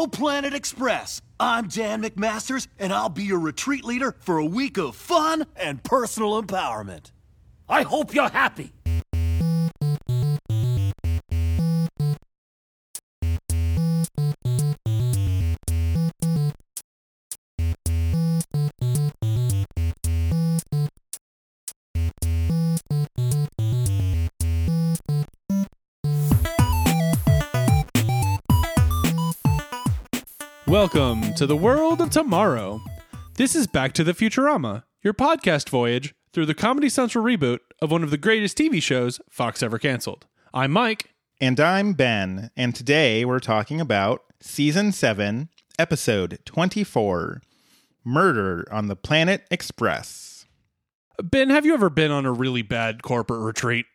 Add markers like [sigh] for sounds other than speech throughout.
Go Planet Express! I'm Dan McMasters, and I'll be your retreat leader for a week of fun and personal empowerment. I hope you're happy! Welcome to the world of tomorrow. This is Back to the Futurama, your podcast voyage through the Comedy Central reboot of one of the greatest TV shows Fox ever canceled. I'm Mike. And I'm Ben, and today we're talking about Season 7, Episode 24 Murder on the Planet Express. Ben, have you ever been on a really bad corporate retreat?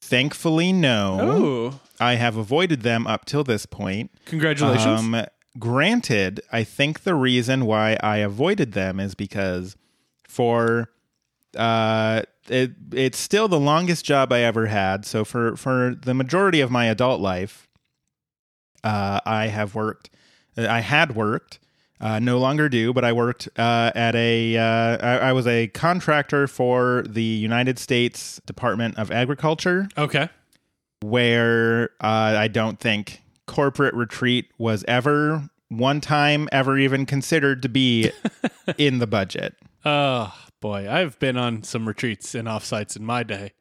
Thankfully, no. Oh, I have avoided them up till this point. congratulations. Um, granted, I think the reason why I avoided them is because for uh it it's still the longest job I ever had. So for for the majority of my adult life, uh I have worked I had worked uh, no longer do, but I worked uh, at a. Uh, I, I was a contractor for the United States Department of Agriculture okay. where uh, I don't think corporate retreat was ever one time ever even considered to be [laughs] in the budget. Oh, boy. I've been on some retreats and offsites in my day,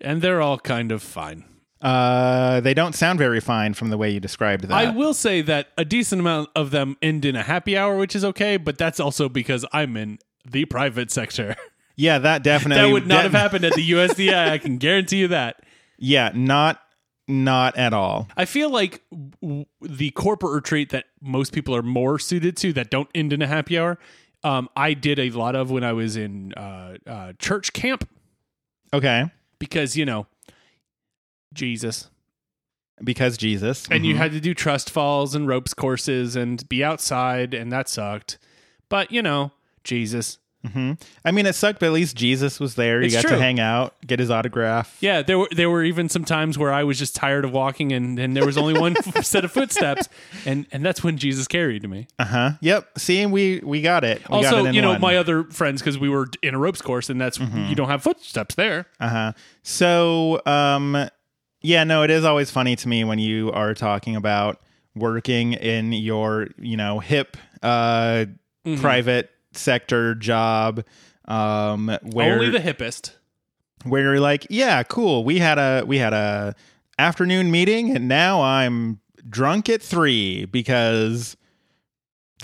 and they're all kind of fine. Uh, they don't sound very fine from the way you described that. I will say that a decent amount of them end in a happy hour, which is okay, but that's also because I'm in the private sector. [laughs] yeah, that definitely that would not have happened at the USDA. I can guarantee you that. [laughs] Yeah, not not at all. I feel like w- the corporate retreat that most people are more suited to that don't end in a happy hour. Um, I did a lot of when I was in uh, uh, church camp Okay, because you know Jesus, because Jesus and you Mhm. had to do trust falls and ropes courses and be outside, and that sucked. But you know, Jesus. Mhm. I mean, it sucked, but at least Jesus was there. It's you got true. to hang out, get his autograph. Yeah, there were there were even some times where I was just tired of walking, and, and there was only one [laughs] [laughs] set of footsteps, and and that's when Jesus carried me. Uh huh. Yep. See, we we got it. We got also, it in you know, one. my other friends because we were in a ropes course, and that's Mm-hmm. you don't have footsteps there. Uh-huh. So, um yeah, no, it is always funny to me when you are talking about working in your, you know, hip uh Mm-hmm. private sector job um where Only the hippest. where you're like, yeah, cool. We had a we had a afternoon meeting and now I'm drunk at 3 because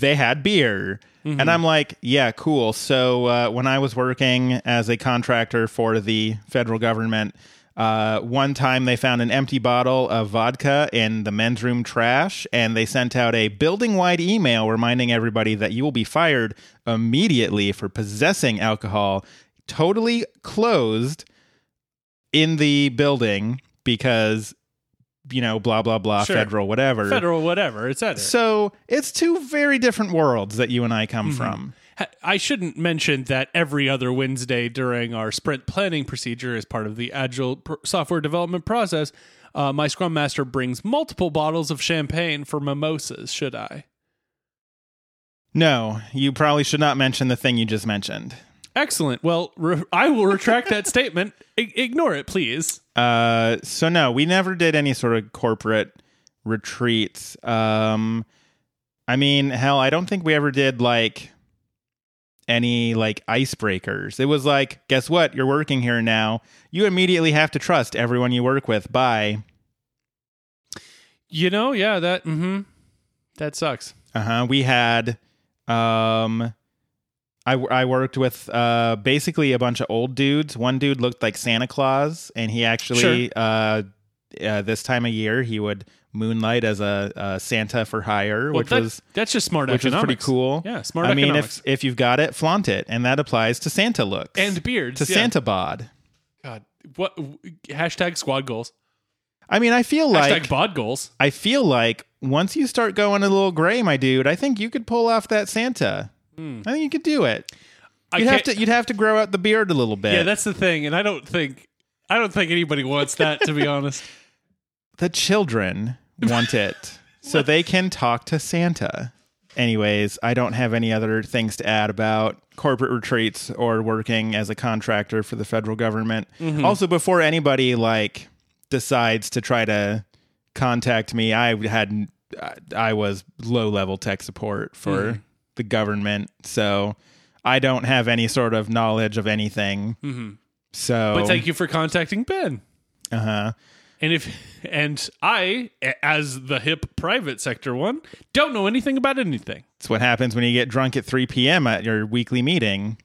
they had beer. Mm-hmm. And I'm like, yeah, cool. So uh, when I was working as a contractor for the federal government, uh, one time they found an empty bottle of vodka in the men's room trash, and they sent out a building wide email reminding everybody that you will be fired immediately for possessing alcohol. Totally closed in the building because, you know, blah, blah, blah, Sure. federal, whatever. Federal, whatever, etc. So it's two very different worlds that you and I come Mm-hmm. from. I shouldn't mention that every other Wednesday during our sprint planning procedure, as part of the agile software development process, uh, my Scrum Master brings multiple bottles of champagne for mimosas. Should I? No, you probably should not mention the thing you just mentioned. Excellent. Well, re- I will retract that [laughs] statement. I- ignore it, please. Uh, so no, we never did any sort of corporate retreats. Um, I mean, hell, I don't think we ever did like any like icebreakers. It was like, guess what? You're working here now. You immediately have to trust everyone you work with. Bye. You know, yeah, that mm-hmm, that sucks. Uh huh. We had, um, I I worked with uh basically a bunch of old dudes. One dude looked like Santa Claus, and he actually uh, uh this time of year he would moonlight as a, a Santa for hire, Well, which that- was that's just smart which was economics. pretty cool. Yeah, smart I mean, if if you've got it, flaunt it, and that applies to Santa looks and beards to yeah. Santa bod. God, what hashtag squad goals? I mean, I feel Hashtag like bod goals. I feel like once you start going a little gray, my dude, I think you could pull off that Santa. I think you could do it. I You'd have to you'd have to grow out the beard a little bit. Yeah, that's the thing, and I don't think I don't think anybody wants that to be [laughs] honest. The children want it so they can talk to Santa. Anyways, I don't have any other things to add about corporate retreats or working as a contractor for the federal government. Mm-hmm. Also, before anybody like decides to try to contact me, I had I was low level tech support for mm-hmm. the government, so I don't have any sort of knowledge of anything. Mm-hmm. So, But thank you for contacting Ben. uh huh. And if and I, as the hip private sector one, don't know anything about anything. It's what happens when you get drunk at 3 p.m. at your weekly meeting.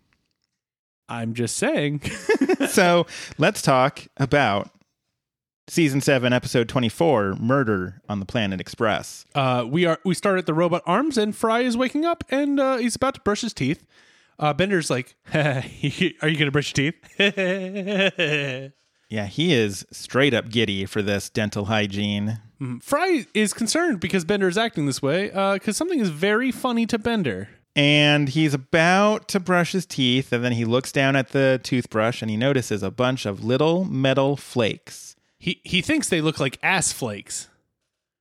I'm just saying. [laughs] so let's talk about season 7, episode 24 Murder on the Planet Express. Uh, we are we start at the robot arms, and Fry is waking up, and uh, he's about to brush his teeth. Uh, Bender's like, [laughs] "Are you gonna brush your teeth?" [laughs] Yeah, he is straight up giddy for this dental hygiene. Mm-hmm. Fry is concerned because Bender is acting this way uh, because something is very funny to Bender. And he's about to brush his teeth, and then he looks down at the toothbrush and he notices a bunch of little metal flakes. He he thinks they look like ass flakes.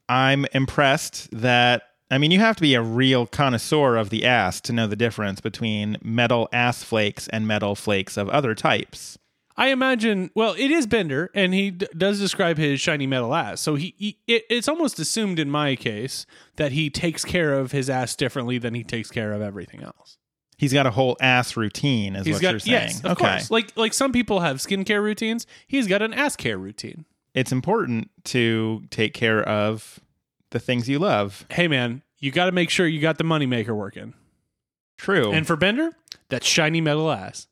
I'm impressed that I mean you have to be a real connoisseur of the ass to know the difference between metal ass flakes and metal flakes of other types. I imagine. Well, it is Bender, and he d- does describe his shiny metal ass. So he, he it, it's almost assumed in my case that he takes care of his ass differently than he takes care of everything else. He's got a whole ass routine, is He's what got you're saying. yes, of okay. course. Like like some people have skincare routines. He's got an ass care routine. It's important to take care of the things you love. Hey man, you got to make sure you got the moneymaker working. True. And for Bender, that shiny metal ass.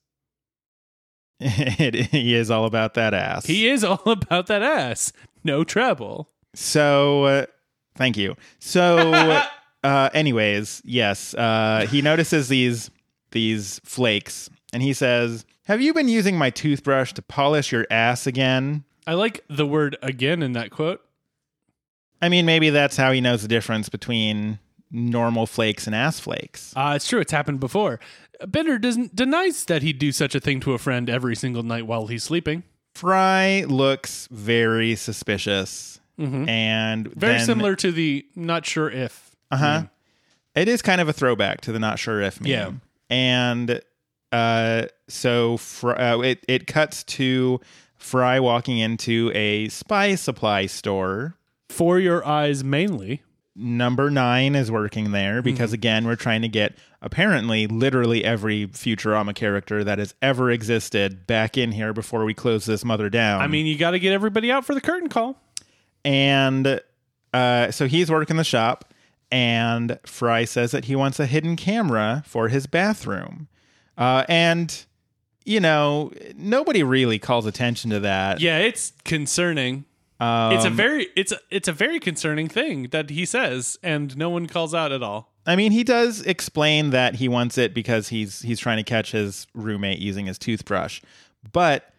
[laughs] it, he is all about that ass. He is all [laughs] about that ass. No trouble. So, uh, thank you. So, [laughs] uh, anyways, yes, uh, he notices these these flakes, and he says, "Have you been using my toothbrush to polish your ass again?" I like the word again in that quote. I mean, maybe that's how he knows the difference between normal flakes and ass flakes. Uh, it's true. It's happened before. Bender doesn't denies that he'd do such a thing to a friend every single night while he's sleeping. Fry looks very suspicious, and Very then- similar to the not sure if. Uh huh. It is kind of a throwback to the not sure if meme. Yeah. And uh, so fr- uh, it it cuts to Fry walking into a spy supply store. For your eyes mainly. Number nine is working there because again we're trying to get apparently literally every Futurama character that has ever existed back in here before we close this mother down. I mean, you got to get everybody out for the curtain call. And uh, so he's working the shop, and Fry says that he wants a hidden camera for his bathroom. Uh, and, you know, nobody really calls attention to that. Yeah, it's concerning. Um, it's a very it's a, it's a very concerning thing that he says, and no one calls out at all. I mean, he does explain that he wants it because he's he's trying to catch his roommate using his toothbrush. But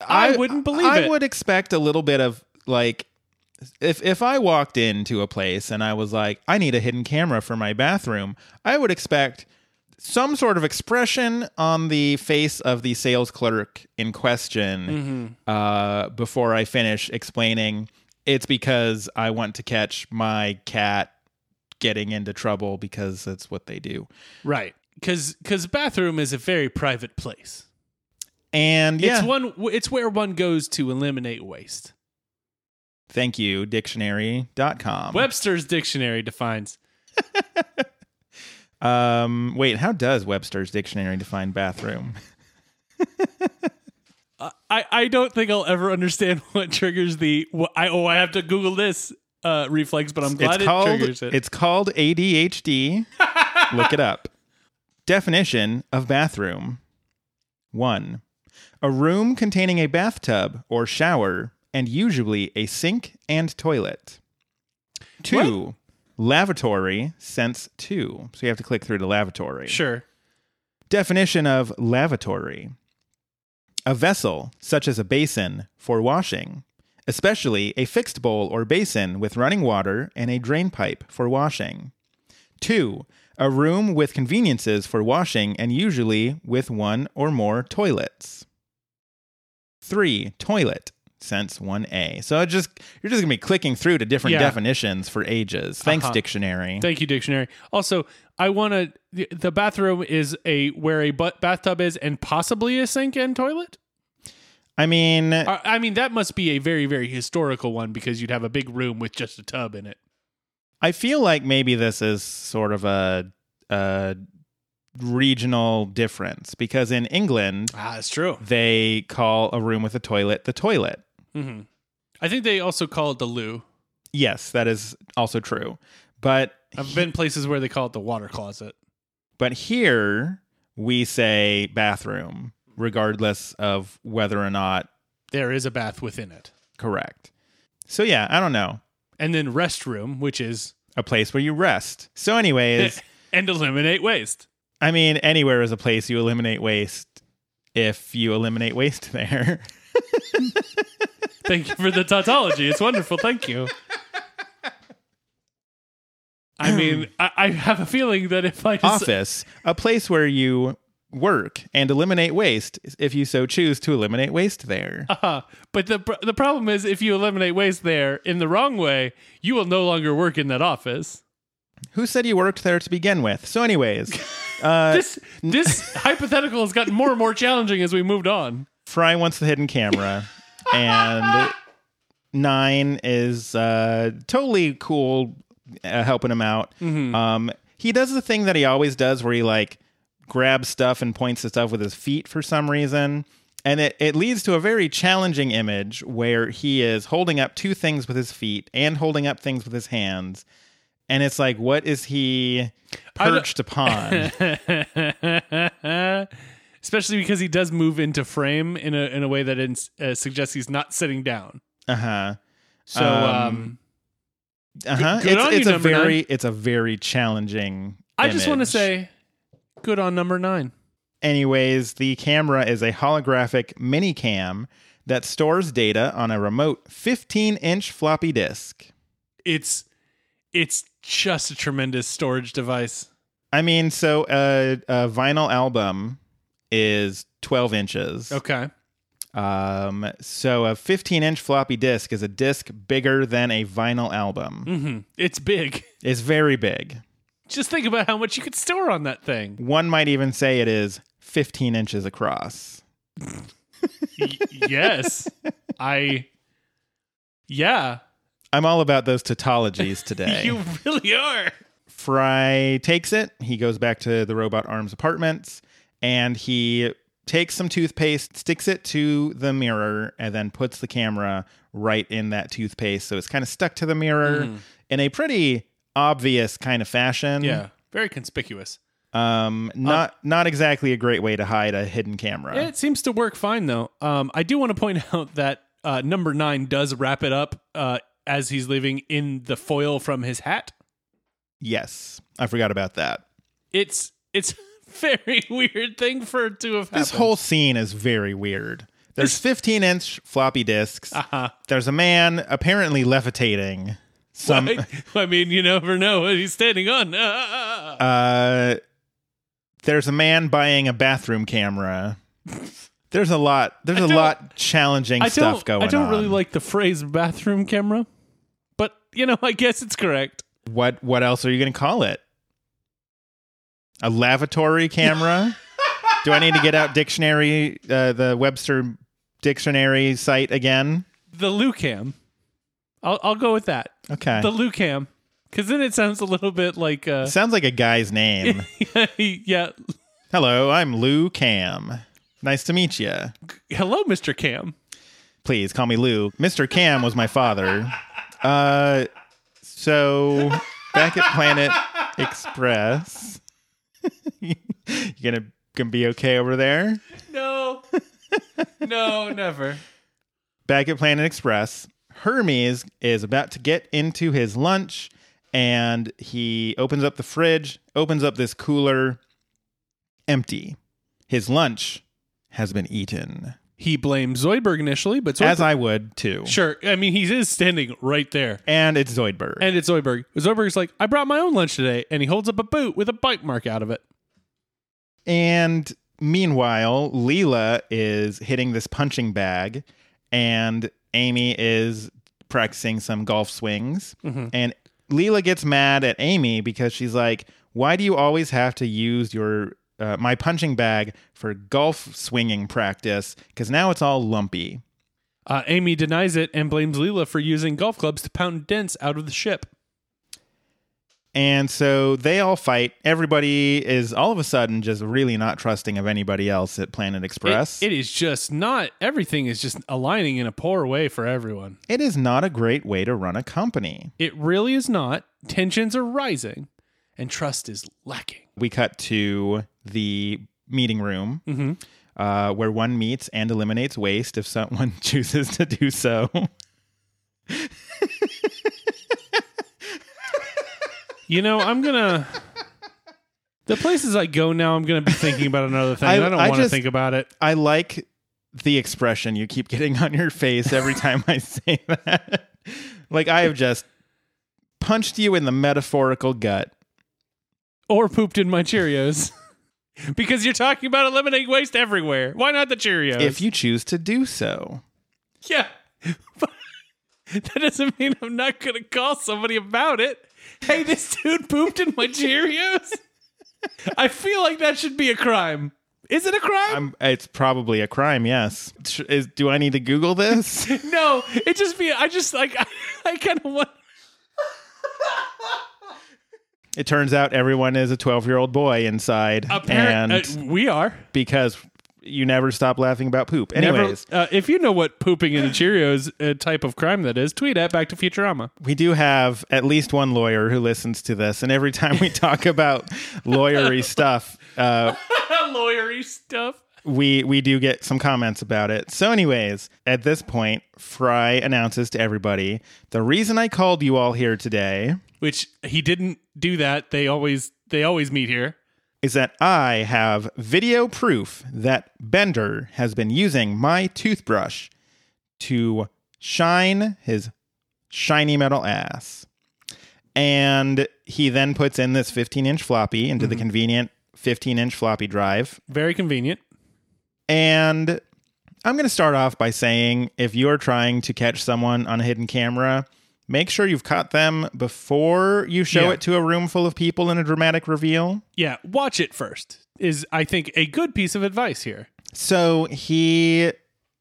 I wouldn't believe I it. would expect a little bit of like if if I walked into a place and I was like, I need a hidden camera for my bathroom, I would expect some sort of expression on the face of the sales clerk in question Mm-hmm. uh, before I finish explaining. It's because I want to catch my cat getting into trouble because that's what they do. Right. Cuz cuz bathroom is a very private place. And yeah, It's one it's where one goes to eliminate waste. thank you, dictionary.com. Webster's dictionary defines [laughs] Um, wait, how does Webster's dictionary define bathroom? [laughs] I, I don't think I'll ever understand [laughs] what triggers the wh- I oh I have to Google this uh, reflex, but I'm glad it's it called triggers it. it's called ADHD. [laughs] Look it up. Definition of bathroom. 1. A room containing a bathtub or shower and usually a sink and toilet. 2. Lavatory sense 2. So you have to click through to lavatory. sure. Definition of lavatory a vessel, such as a basin, for washing, especially a fixed bowl or basin with running water and a drain pipe for washing. 2. A room with conveniences for washing and usually with one or more toilets. 3. Toilet, since 1A. So just you're just gonna be clicking through to different Yeah. definitions for ages. Thanks, Uh-huh. dictionary. Thank you, dictionary. Also, I want to. The, the bathroom is a where a bathtub is, and possibly a sink and toilet. I mean, I, I mean, that must be a very, very historical one because you'd have a big room with just a tub in it. I feel like maybe this is sort of a, a regional difference because in England Ah, that's true. they call a room with a toilet the toilet. Hmm I think they also call it the loo. Yes, that is also true. But I've been places where they call it the water closet. but here we say bathroom regardless of whether or not There is a bath within it, correct. So yeah, I don't know. and then restroom, which is A place where you rest. So anyways, [laughs] and eliminate waste. I mean anywhere is a place you eliminate waste if you eliminate waste [laughs] there. [laughs] Thank you for the tautology. It's wonderful. Thank you. I mean, I, I have a feeling that if I just office, a place where you work and eliminate waste if you so choose to eliminate waste there. Uh, but the pr- the problem is if you eliminate waste there in the wrong way, you will no longer work in that office. Who said you worked there to begin with? So anyways, [laughs] uh, This this hypothetical has gotten more and more challenging as we moved on. Fry wants the hidden camera and [laughs] Nine is uh, totally cool uh, helping him out. Um, he does the thing that he always does where he like grabs stuff and points to stuff with his feet for some reason. And it, it leads to a very challenging image where he is holding up two things with his feet and holding up things with his hands. And it's like, what is he perched upon? [laughs] [laughs] Especially because he does move into frame in a in a way that ins- uh, suggests he's not sitting down. uh huh. So um, Uh huh. good It's, it's you, a very nine. it's a very challenging. I just want to say, good on number nine. Anyways, the camera is a holographic mini cam that stores data on a remote 15 inch floppy disk. It's it's just a tremendous storage device. I mean, so a, a vinyl album is 12 inches. Okay. Um, so a 15 inch floppy disk is a disc bigger than a vinyl album. hmm It's big. [laughs] It's very big. Just think about how much you could store on that thing. One might even say it is 15 inches across. Y- yes. I Yeah. I'm all about those tautologies [laughs] today. You really are. Fry takes it. He goes back to the Robot Arms apartments and he takes some toothpaste, sticks it to the mirror, and then puts the camera right in that toothpaste. So it's kind of stuck to the mirror in a pretty obvious kind of fashion. Yeah. Very conspicuous. Um, not not exactly a great way to hide a hidden camera. It seems to work fine though. Um, I do want to point [laughs] out that uh, number nine does wrap it up uh, as he's leaving in the foil from his hat. yes, I forgot about that. It's it's [laughs] very weird thing for it to have happened. This whole scene is very weird. There's 15 inch floppy disks. Uh-huh. There's a man apparently levitating. Some I, [laughs] I mean, you never know what he's standing on. Ah. [laughs] uh, there's a man buying a bathroom camera. There's a lot. There's a lot challenging stuff going on. I don't on. really like the phrase bathroom camera, but you know, I guess it's correct. What What else are you going to call it? A lavatory camera? [laughs] Do I need to get out dictionary, uh, the Webster dictionary site again? The Lucam. I'll I'll go with that. Okay. The Lucam, because then it sounds a little bit like uh, Sounds like a guy's name. [laughs] yeah. Hello, I'm Lou Cam. Nice to meet you. Hello, Mister Cam. Please call me Lou. Mr. Cam was my father. Uh, so back at Planet Express, [laughs] you gonna gonna be okay over there? No, no, never. Back at Planet Express, Hermes is about to get into his lunch, and he opens up the fridge, opens up this cooler, empty. His lunch has been eaten, He blames Zoidberg initially, but Zoidberg, as I would too. sure. I mean, he is standing right there, And it's Zoidberg. and it's Zoidberg. Zoidberg's like, "I brought my own lunch today," and he holds up a boot with a bite mark out of it. And meanwhile, Leela is hitting this punching bag, and Amy is practicing some golf swings, mm-hmm. and Leela gets mad at Amy because she's like, "Why do you always have to use your uh, my punching bag for golf swinging practice? Because now it's all lumpy." Uh, Amy denies it and blames Leela for using golf clubs to pound dents out of the ship. And so they all fight. Everybody is all of a sudden just really not trusting of anybody else at Planet It- Express. it is just not everything is just aligning in a poor way for everyone. it is not a great way to run a company. It really is not. Tensions are rising, and trust is lacking. We cut to the meeting room uh, where one meets and eliminates waste if someone [laughs] chooses to do so. You know, I'm gonna. The places I go now, I'm gonna be thinking about another thing. [laughs] I- I, don't want to think about it. I like the expression you keep getting on your face every time I say [laughs] that. like I have just punched you in the metaphorical gut. Or pooped in my Cheerios. [laughs] because you're talking about eliminating waste everywhere. Why not the Cheerios? If you choose to do so. Yeah. But [laughs] that doesn't mean I'm not going to call somebody about it. Hey, this dude pooped in my Cheerios. I feel like that should be a crime. Is it a crime? I'm, it's probably a crime, yes. Is, do I need to Google this? [laughs] no, it just be. I just like. I, I kind of want. It turns out everyone is a 12 year old boy inside. Apparent, and uh, we are. because you never stop laughing about poop. Never- Anyways, uh, if you know what pooping in a Cheerios uh, type of crime that is, tweet at Back to Futurama. we do have at least one lawyer who listens to this. And every time we [laughs] talk about lawyery stuff, uh, [laughs] Lawyery stuff. We we do get some comments about it. So, anyways, at this point, Fry announces to everybody the reason I called you all here today Which he didn't do that. They always they always meet here. is that I have video proof that Bender has been using my toothbrush to shine his shiny metal ass. And he then puts in this 15 inch floppy into the mm-hmm. convenient 15 inch floppy drive. Very convenient. And I'm going to start off by saying if you're trying to catch someone on a hidden camera, make sure you've caught them before you show Yeah. it to a room full of people in a dramatic reveal. Yeah, watch it first. Is I think a good piece of advice here. So he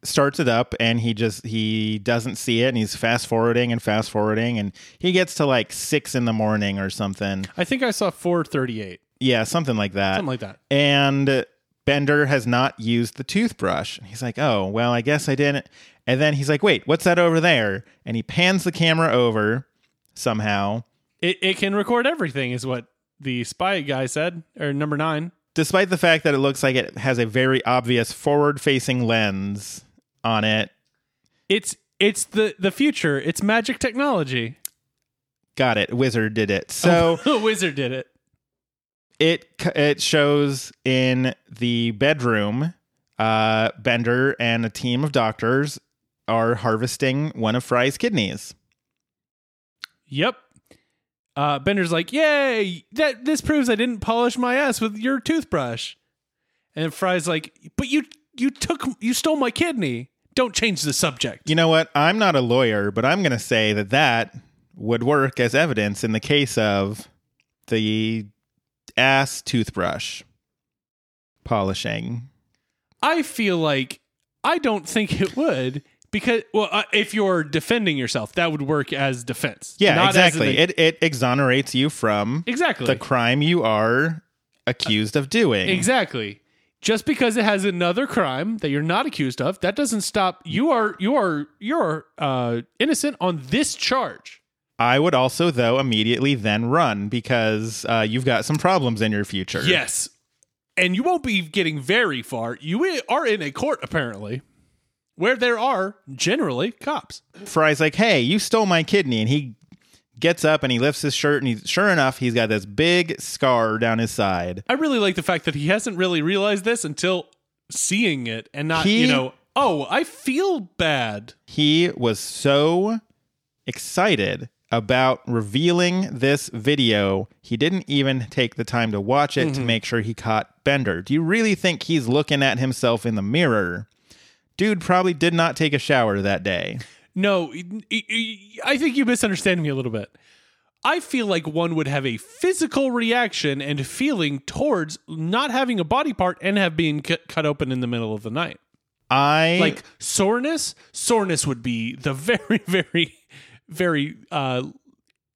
starts it up and he just he doesn't see it and he's fast forwarding and fast forwarding and he gets to like six in the morning or something. I think I saw 438. Yeah, something like that. Something like that. and Bender has not used the toothbrush. And He's like, oh, well, I guess I didn't. And then he's like, wait, what's that over there? And he pans the camera over somehow. It it can record everything is what the spy guy said or number 9. Despite the fact that it looks like it has a very obvious forward facing lens on it. It's it's the the future. It's magic technology. Got it. Wizard did it. So oh, a [laughs] wizard did it. It it shows in the bedroom uh bender and a team of doctors are harvesting one of fry's kidneys Yep. Uh, Bender's like, "Yay! That this proves I didn't polish my ass with your toothbrush." And Fry's like, "But you you took you stole my kidney. Don't change the subject." you know what i'm not a lawyer but i'm going to say that that would work as evidence in the case of the ass toothbrush polishing I feel like I don't think it would because well, uh, if you're defending yourself, that would work as defense. yeah exactly it it exonerates you from exactly. the crime you are accused of doing Exactly. Just because it has another crime that you're not accused of, that doesn't stop you are you are you're uh innocent on this charge. I would also, though, immediately then run because uh, you've got some problems in your future. Yes. And you won't be getting very far. You are in a court apparently where there are generally cops. Fry's like, hey, you stole my kidney. And he gets up and he lifts his shirt, and he's sure enough, he's got this big scar down his side. I really like the fact that he hasn't really realized this until seeing it and not, He- you know, oh, I feel bad. He was so excited about revealing this video, he didn't even take the time to watch it to mm-hmm. make sure he caught Bender. Do you really think he's looking at himself in the mirror? Dude probably did not take a shower that day. No, I think you misunderstand me a little bit. I feel like one would have a physical reaction and feeling towards not having a body part and have been cu- cut open in the middle of the night. I Like soreness, soreness would be the [laughs] very, very, very uh,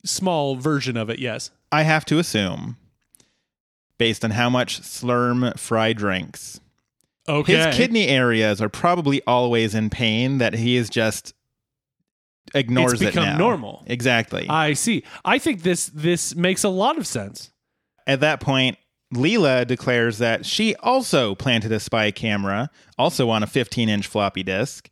small version of it. Yes. I have to assume, based on how much Slurm Fry drinks, Okay. his kidney areas are probably always in pain that he is just ignores It's it become now. normal. Exactly. I see. I think this this makes a lot of sense. At that point, Leela declares that she also planted a spy camera, also on a 15 inch floppy disk.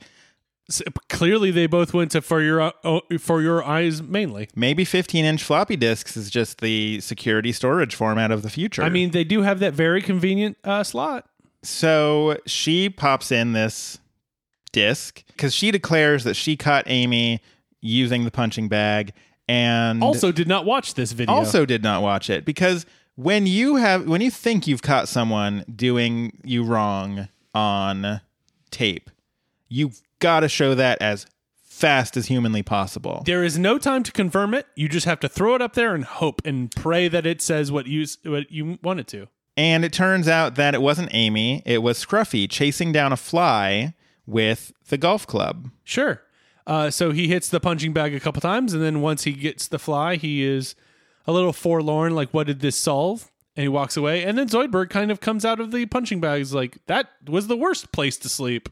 Clearly, they both went to for your uh, for your eyes mainly. Maybe 15 inch floppy disks is just the security storage format of the future. I mean, they do have that very convenient uh, slot. So she pops in this disc because she declares that she caught Amy using the punching bag and Also, did not watch this video. also did not watch it because when you have when you think you've caught someone doing you wrong on tape, you've got to show that as fast as humanly possible. there is no time to confirm it. You just have to throw it up there and hope and pray that it says what you what you want it to. And it turns out that it wasn't Amy, it was Scruffy chasing down a fly with the golf club. Sure. Uh, so he hits the punching bag a couple times, and then once he gets the fly, he is a little forlorn. Like, what did this solve? And he walks away. And then Zoidberg kind of comes out of the punching bag. He's like, that was the worst place to sleep.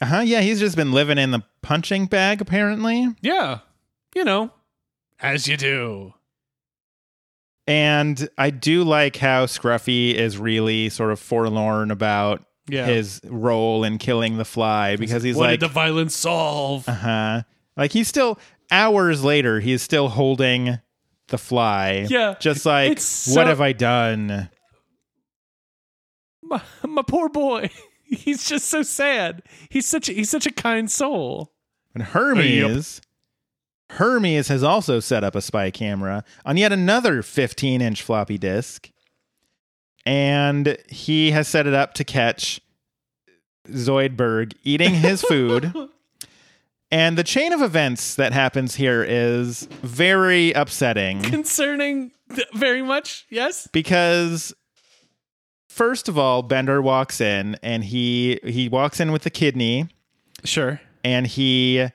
Uh huh. Yeah, he's just been living in the punching bag, apparently. Yeah. You know, as you do. And I do like how Scruffy is really sort of forlorn about Yeah. his role in killing the fly because he's what like, did the violence solve? uh huh. Like he's still, hours later, he's still holding the fly. Yeah. Just like, It's what have I done? my, my poor boy. He's just so sad. He's such a, he's such a kind soul. And Hermes, Hermes has also set up a spy camera on yet another 15 inch floppy disk. And he has set it up to catch Zoidberg eating his food. [laughs] and the chain of events that happens here is very upsetting Concerning th- very much. Yes. because first of all, Bender walks in and he he walks in with the kidney Sure. and he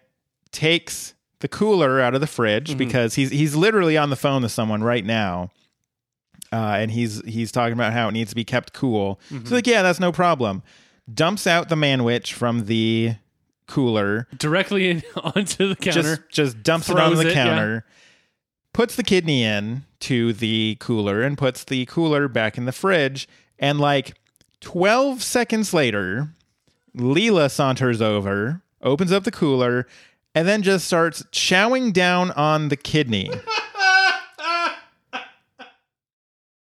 takes the cooler out of the fridge because he's he's literally on the phone to someone right now. Uh, and he's he's talking about how it needs to be kept cool. So like, yeah, that's no problem. Dumps out the manwich from the cooler, Directly in, [laughs] onto the counter. just just dumps it on the it, yeah. counter, puts the kidney in to the cooler, and puts the cooler back in the fridge. And like twelve seconds later, Leela saunters over, opens up the cooler, and then just starts chowing down on the kidney. [laughs]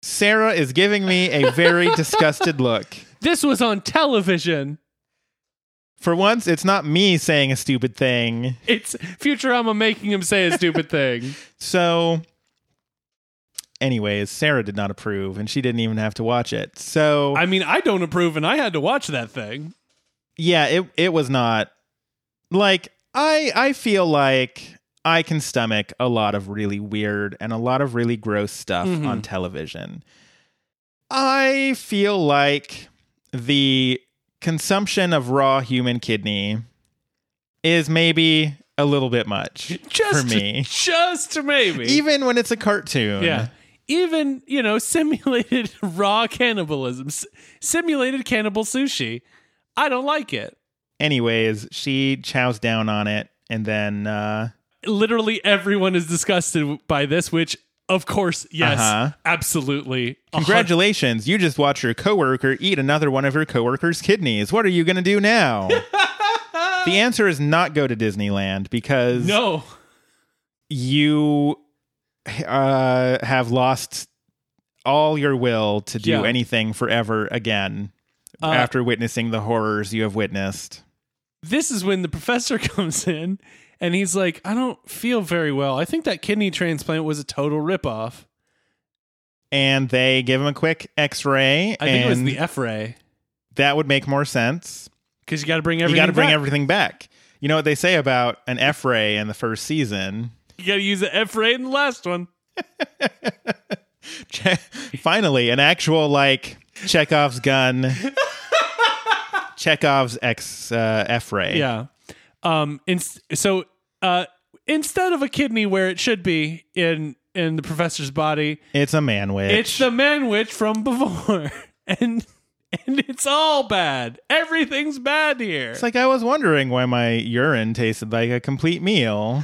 Sarah is giving me a very [laughs] disgusted look. this was on television. For once, it's not me saying a stupid thing. It's Futurama making him say a stupid thing. [laughs] So, anyways, Sarah did not approve, and she didn't even have to watch it. So, I mean, I don't approve, and I had to watch that thing. yeah, it it was not like I I feel like I can stomach a lot of really weird and a lot of really gross stuff Mhm. on television. I feel like the consumption of raw human kidney is maybe a little bit much [laughs] Just for me. [laughs] Just maybe. Even when it's a cartoon. yeah. Even, you know, [laughs] simulated raw cannibalism, s- simulated cannibal sushi. I don't like it. Anyways, she chows down on it and then uh Literally everyone is disgusted by this, which, of course, yes, Uh-huh. absolutely. Congratulations, you just watched your coworker eat another one of your coworker's kidneys. What are you going to do now? [laughs] the answer is not go to Disneyland because No. you uh, have lost all your will to do Yeah. anything forever again Uh, after witnessing the horrors you have witnessed. this is when the professor [laughs] comes in and he's like, I don't feel very well. I think that kidney transplant was a total ripoff. And they give him a quick X-ray, I think it was the F ray that would make more sense. because you got to bring everything You got to bring back. everything back. You know what they say about an F ray in the first season? You got to use the F ray in the last one. [laughs] Che- Finally, an actual like Chekhov's gun. [laughs] Chekhov's X uh, F ray. Yeah. Um. In, so, uh, instead of a kidney where it should be in in the professor's body, It's a manwich. it's the manwich from before, [laughs] and and it's all bad. Everything's bad here. It's like I was wondering why my urine tasted like a complete meal.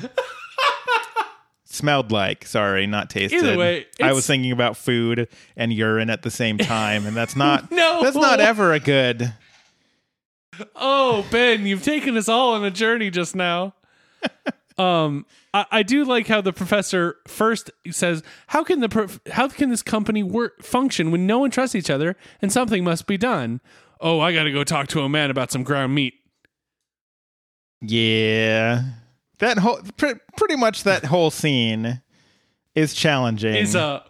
Smelled like, sorry, not tasted. Either way, I was thinking about food and urine at the same time, and that's not [laughs] No. that's not ever a good. Oh, Ben, you've taken us all on a journey just now. [laughs] um, I, I do like how the professor first says, "How can the prof- how can this company work function when no one trusts each other and something must be done?" Oh, I got to go talk to a man about some ground meat. Yeah, that whole pre- pretty much that whole scene is challenging. Is a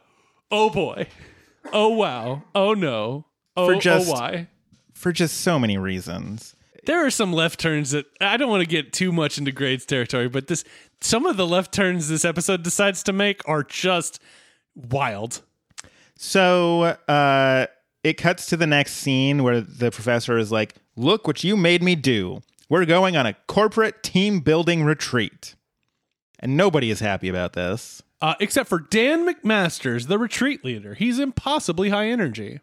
oh boy, oh wow, oh no, oh For just- oh why. for just so many reasons. There are some left turns that I don't want to get too much into grades territory, but this some of the left turns this episode decides to make are just wild. So uh, it cuts to the next scene where the professor is like, Look what you made me do. We're going on a corporate team building retreat. And nobody is happy about this. Uh, except for Dan McMasters, the retreat leader. He's impossibly high energy.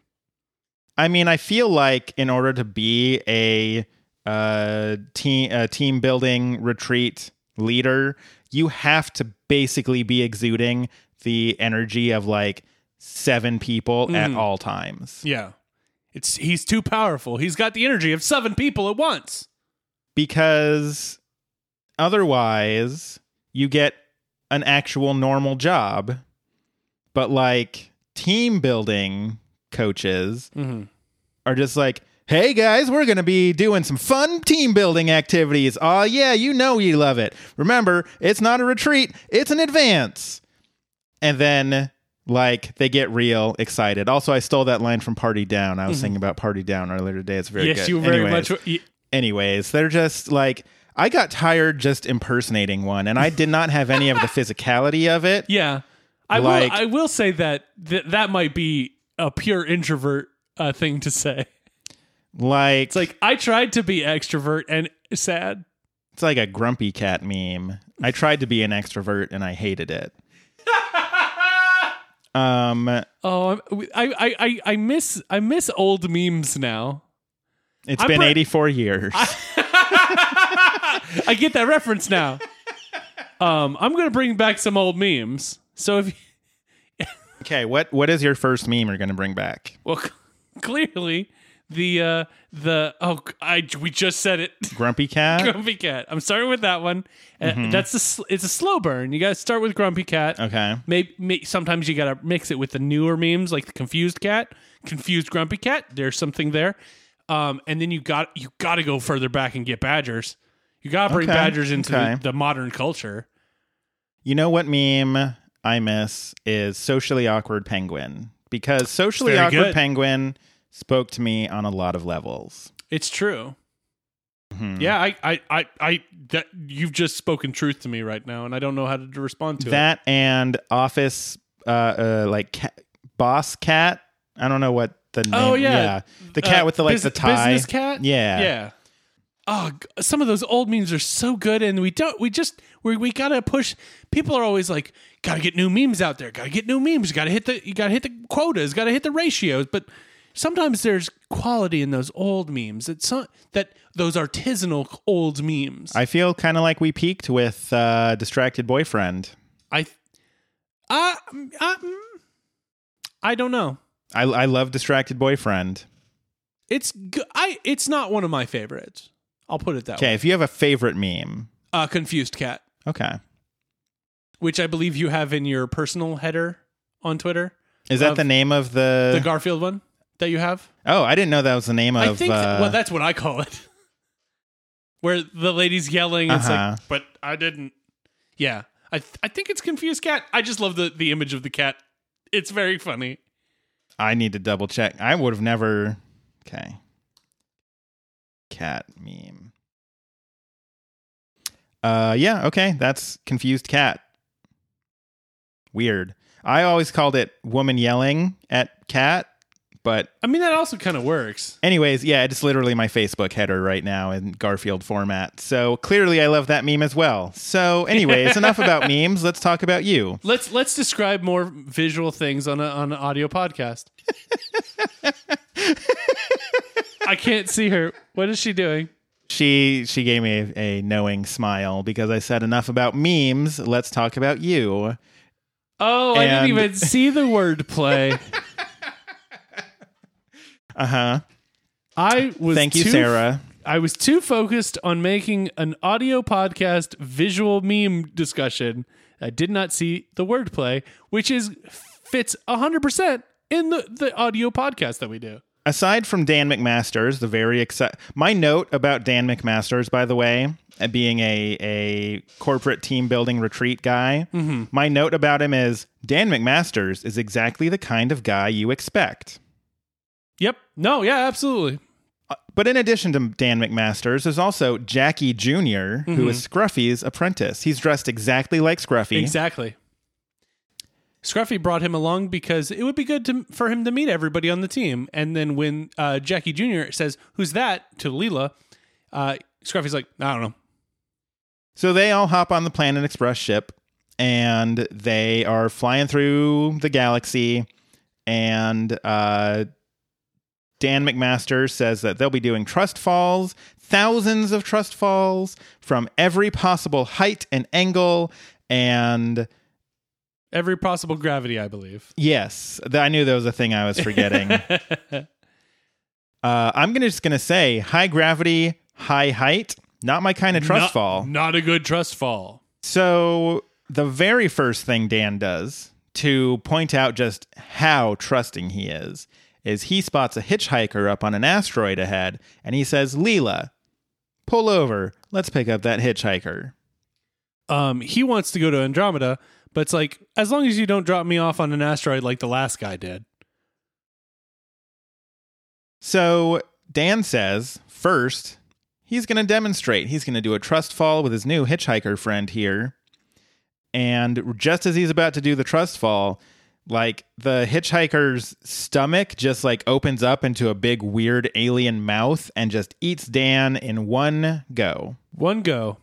I mean, I feel like in order to be a uh, team team building retreat leader, you have to basically be exuding the energy of like seven people at all times. Yeah. It's he's too powerful. He's got the energy of seven people at once. Because otherwise you get an actual normal job but like team building coaches mm-hmm. are just like hey guys we're gonna be doing some fun team building activities. Oh yeah you know you love it. Remember it's not a retreat it's an advance. And then like they get real excited. Also i stole that line from party down. I was mm-hmm. thinking about party down earlier today. It's very yes, good. you very Anyways. much. Anyways, they're just like I got tired just impersonating one, and I did not have any of the [laughs] physicality of it. Yeah. I Like- will I will say that th- that might be a pure introvert uh, thing to say. Like It's like I tried to be extrovert and sad. it's like a grumpy cat meme. I tried to be an extrovert and I hated it. [laughs] um, Oh, I I I I miss I miss old memes now. It's I'm been pre- 84 years. [laughs] I get that reference now. Um, I'm gonna bring back some old memes. So if okay, what what is your first meme you're going to bring back? well, [laughs] clearly the uh the oh I we just said it. [laughs] Grumpy cat? Grumpy Cat. I'm starting with that one. Uh, that's a sl- it's a slow burn. You got to start with Grumpy Cat. Okay. Maybe, may sometimes you got to mix it with the newer memes like the Confused Cat, Confused Grumpy Cat. There's something there. Um, and then you got you got to go further back and get Badgers. You got to bring Okay, Badgers into okay. the, the modern culture. You know what meme I miss is socially awkward penguin because socially Very awkward good. penguin spoke to me on a lot of levels. It's true. Mm-hmm. Yeah, I, I, I, I, that you've just spoken truth to me right now, and I don't know how to respond to it. that and office uh, uh like cat, boss cat i don't know what the name Oh, yeah. the cat Uh, with the like bus- the tie business cat. yeah yeah. Oh, some of those old memes are so good, and we don't. We just we we gotta push. People are always like, gotta get new memes out there. Gotta get new memes. Gotta hit the. You gotta hit the quotas. Gotta hit the ratios. But sometimes there's quality in those old memes. It's some, that those artisanal old memes. i feel kind of like we peaked with uh distracted boyfriend I, uh, mm, uh, mm, I don't know. I i love distracted boyfriend It's I. It's not one of my favorites. I'll put it that okay if you have a favorite meme Uh, confused cat, okay which I believe you have in your personal header on Twitter. is that Of the name of the, the Garfield one that you have. oh i didn't know that was the name of I think. uh, well, that's what I call it. [laughs] Where the lady's yelling, it's Uh-huh. like, but I didn't. Yeah, I th- I think it's confused cat. I just love the the image of the cat. It's very funny. I need to double check i would have never okay cat meme Uh, yeah, okay, that's confused cat. Weird. I always called it woman yelling at cat, but I mean, that also kind of works. anyways, yeah, it's literally my Facebook header right now in Garfield format. So clearly, I love that meme as well. So, anyways, [laughs] enough about memes. Let's talk about you. Let's let's describe more visual things on a on an audio podcast. [laughs] I can't see her. What is she doing? She she gave me a, a knowing smile because I said enough about memes. Let's talk about you. Oh, I didn't even [laughs] see the word play. Uh huh. I was Thank you, too- Sarah. I was too focused on making an audio podcast visual meme discussion. I did not see the wordplay, which is fits 100% in the, the audio podcast that we do. aside from Dan McMasters, the very exci- my note about Dan McMasters, by the way, uh, being a a corporate team building retreat guy, my note about him is Dan McMasters is exactly the kind of guy you expect. Yep. No, yeah, absolutely. But in addition to Dan McMasters, there's also Jackie Jr., who is Scruffy's apprentice. He's dressed exactly like Scruffy. Exactly. Scruffy brought him along because it would be good to, for him to meet everybody on the team. And then when uh, Jackie Jr. says, Who's that? to Leela, uh, Scruffy's like, I don't know. So they all hop on the Planet Express ship and they are flying through the galaxy. And uh, Dan McMaster says that they'll be doing trust falls, thousands of trust falls from every possible height and angle. And Every possible gravity, I believe. yes, th- I knew there was a thing I was forgetting. [laughs] uh, I'm gonna just gonna say high gravity, high height. Not my kind of trust not, fall. Not a good trust fall. So, the very first thing Dan does to point out just how trusting he is is he spots a hitchhiker up on an asteroid ahead and he says, Leela, pull over. Let's pick up that hitchhiker. Um, he wants to go to Andromeda, but it's like, as long as you don't drop me off on an asteroid like the last guy did. So, Dan says, first, he's going to demonstrate. He's going to do a trust fall with his new hitchhiker friend here. And just as he's about to do the trust fall, like the hitchhiker's stomach just like opens up into a big weird alien mouth and just eats Dan in one go. One go.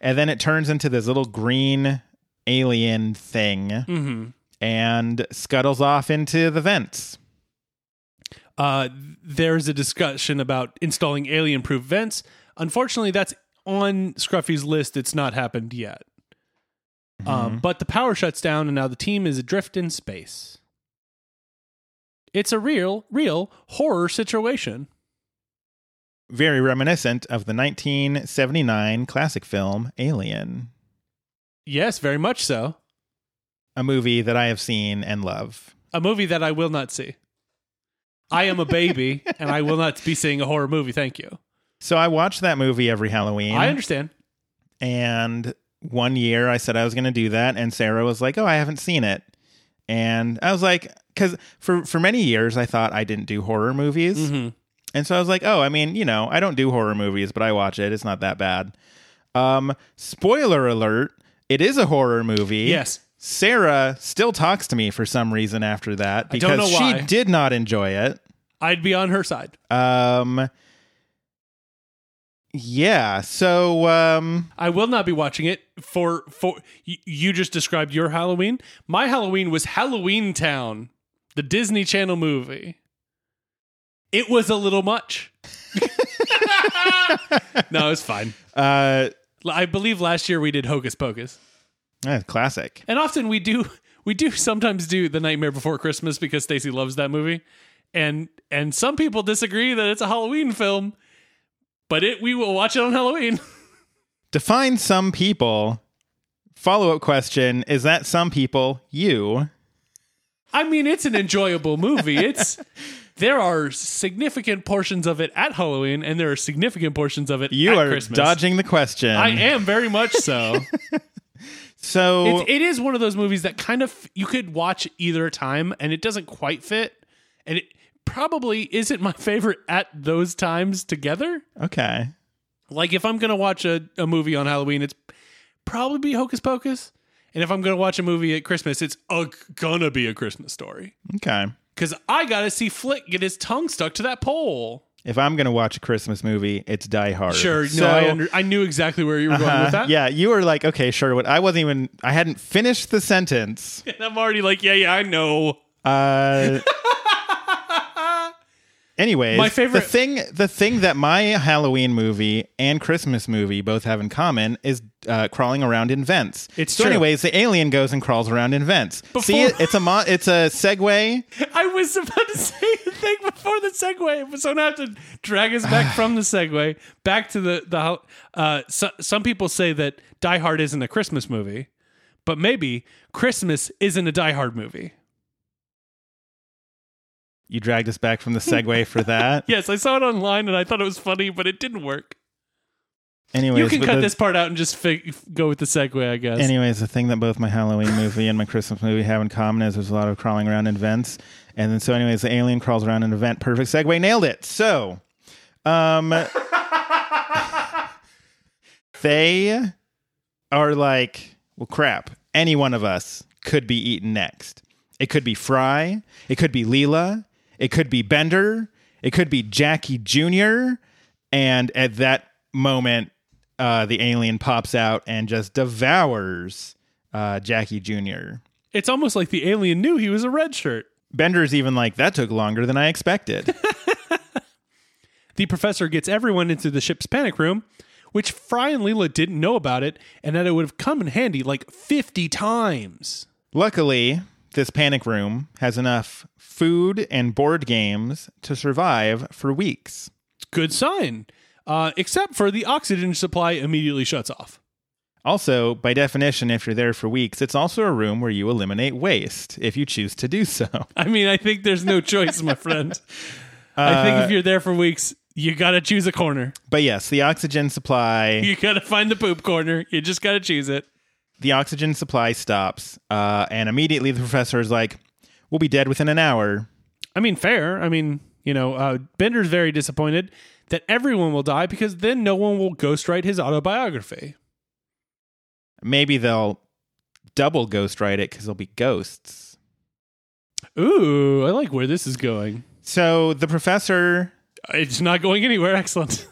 And then it turns into this little green alien thing and scuttles off into the vents. Uh, there's a discussion about installing alien proof vents. Unfortunately, that's on Scruffy's list. It's not happened yet. Um, but the power shuts down, and now the team is adrift in space. It's a real, real horror situation. Very reminiscent of the 1979 classic film Alien, Yes, very much so. a movie that I have seen and love. A movie that I will not see. I am a baby, [laughs] and I will not be seeing a horror movie. Thank you. So I watch that movie every Halloween. I understand. And one year I said I was going to do that, and Sarah was like, "Oh, I haven't seen it." And I was like, because for for many years I thought I didn't do horror movies, Mm-hmm. and so I was like, "Oh, I mean, you know, I don't do horror movies, but I watch it. It's not that bad." Um, spoiler alert: it is a horror movie. Yes. Sarah still talks to me for some reason after that because she did not enjoy it. I'd be on her side. Um, yeah. So, um, I will not be watching it for for y- you just described your Halloween. My Halloween was Halloween Town, the Disney Channel movie. It was a little much. [laughs] no, it's fine. uh, I believe last year we did Hocus Pocus. eh, classic. And often we do we do sometimes do The Nightmare Before Christmas because Stacy loves that movie. And and some people disagree that it's a Halloween film, but it we will watch it on Halloween. [laughs] Define some people. Follow up question: Is that some people you? I mean, it's an enjoyable movie. [laughs] It's there are significant portions of it at Halloween, and there are significant portions of it You at are Christmas. dodging the question. I am very much so. [laughs] So it's, it is one of those movies that kind of you could watch either time, and it doesn't quite fit, and it probably isn't my [laughs] favorite at those times together. okay. Like if I'm gonna watch a, a movie on Halloween, it's probably be Hocus Pocus. And if I'm going to watch a movie at Christmas, it's a, gonna be a Christmas story. Okay. Because I got to see Flick get his tongue stuck to that pole. If I'm going to watch a Christmas movie, it's Die Hard. Sure. No, I, under, I knew exactly where you were going Uh, with that. yeah, you were like, okay, sure. What I wasn't even. I hadn't finished the sentence. [laughs] And I'm already like, yeah, yeah, I know. Uh, anyways, My favorite- the thing, the thing that my Halloween movie and Christmas movie both have in common is uh, crawling around in vents. It's so. true. Anyways, the alien goes and crawls around in vents. See, Before- it, it's a mo- it's a segue. [laughs] I was about to say the thing before the segue, so now I have to drag us back from the segue back to the the. Uh, so, some people say that Die Hard isn't a Christmas movie, but maybe Christmas isn't a Die Hard movie. You dragged us back from the segue for that. [laughs] Yes, I saw it online and I thought it was funny, but it didn't work. Anyways, You can cut the- this part out and just fig- go with the segue, I guess. Anyways, the thing that both my Halloween movie and my Christmas movie have in common is there's a lot of crawling around in vents. And then so anyways, the alien crawls around in a vent. Perfect segue. Nailed it. So um [laughs] they are like, well crap, any one of us could be eaten next. It could be Fry, it could be Leela, it could be Bender, it could be Jackie Jr. And at that moment, uh, the alien pops out and just devours uh, Jackie Jr. it's almost like the alien knew he was a red shirt. Bender's even like, that took longer than I expected. [laughs] The professor gets everyone into the ship's panic room, which Fry and Leela didn't know about it, and that it would have come in handy like 50 times. Luckily, this panic room has enough food and board games to survive for weeks. Good sign. Uh, except for the oxygen supply immediately shuts off. Also, by definition, if you're there for weeks, it's also a room where you eliminate waste if you choose to do so. [laughs] I mean, I think there's no choice, my friend. I think if you're there for weeks, you got to choose a corner. But yes, the oxygen supply You got to find the poop corner. You just got to choose it. The oxygen supply stops, uh, and immediately the professor is like, "We'll be dead within an hour." I mean, fair. I mean, you know, uh, Bender's very disappointed that everyone will die because then no one will ghostwrite his autobiography. Maybe they'll double ghostwrite it because there'll be ghosts. Ooh, I like where this is going. So the professor, It's not going anywhere. [laughs] Excellent.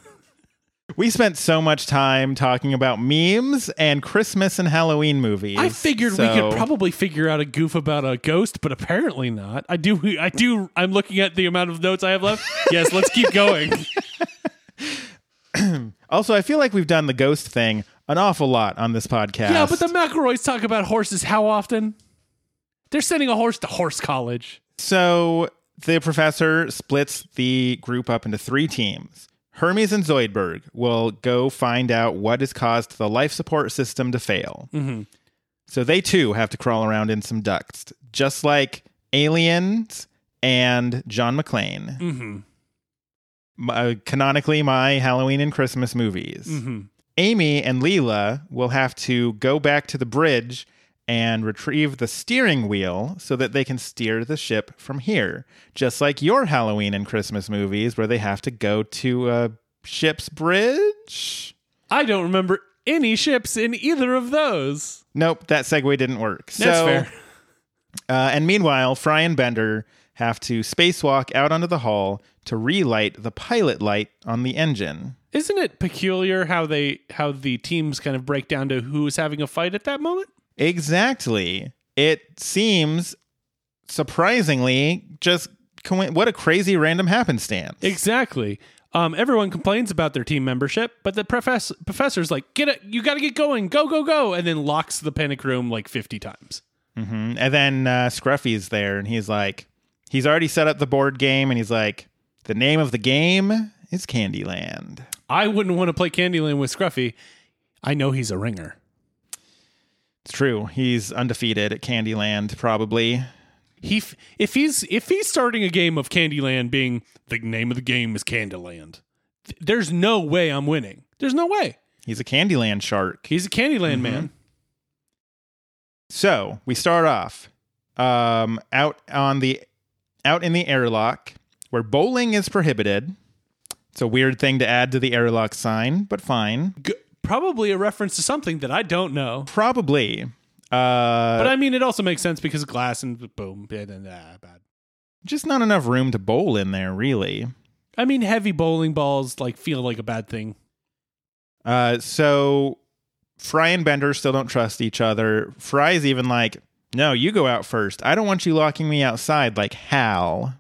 We spent so much time talking about memes and Christmas and Halloween movies. I figured we could probably figure out a goof about a ghost, but apparently not. I do. I do. I'm looking at the amount of notes I have left. Yes, let's keep going. [laughs] [clears throat] Also, I feel like we've done the ghost thing an awful lot on this podcast. Yeah, but the McElroys talk about horses how often? They're sending a horse to horse college. So the professor splits the group up into three teams. Hermes and Zoidberg will go find out what has caused the life support system to fail. So they too have to crawl around in some ducts, just like aliens and John McClane. Mm-hmm. Uh, canonically, my Halloween and Christmas movies. Mm-hmm. Amy and Leela will have to go back to the bridge and retrieve the steering wheel so that they can steer the ship from here. Just like your Halloween and Christmas movies, where they have to go to a ship's bridge. I don't remember any ships in either of those. Nope, that segue didn't work. That's so, fair. Uh, and meanwhile, Fry and Bender have to spacewalk out onto the hull to relight the pilot light on the engine. Isn't it peculiar how they how the teams kind of break down to who is having a fight at that moment? Exactly. It seems surprisingly just co- what a crazy random happenstance. Exactly. Um, everyone complains about their team membership, but the professor professor's like, "Get it! You got to get going! Go, go, go!" And then locks the panic room like fifty times. Mhm. And then uh, Scruffy's there, and he's like, he's already set up the board game, and he's like, the name of the game is Candyland. I wouldn't want to play Candyland with Scruffy. I know he's a ringer. It's true. He's undefeated at Candyland, probably. He f- if he's if he's starting a game of Candyland being the name of the game is Candyland, th- there's no way I'm winning. There's no way. He's a Candyland shark. He's a Candyland man. So we start off um, out on the out in the airlock where bowling is prohibited. It's a weird thing to add to the airlock sign, but fine. G- probably a reference to something that I don't know. Probably. Uh, But I mean, it also makes sense because glass and boom, bad and ah, bad. just not enough room to bowl in there, really. I mean, heavy bowling balls like feel like a bad thing. Uh, so Fry and Bender still don't trust each other. Fry's even like, "No, you go out first. I don't want you locking me outside like Hal."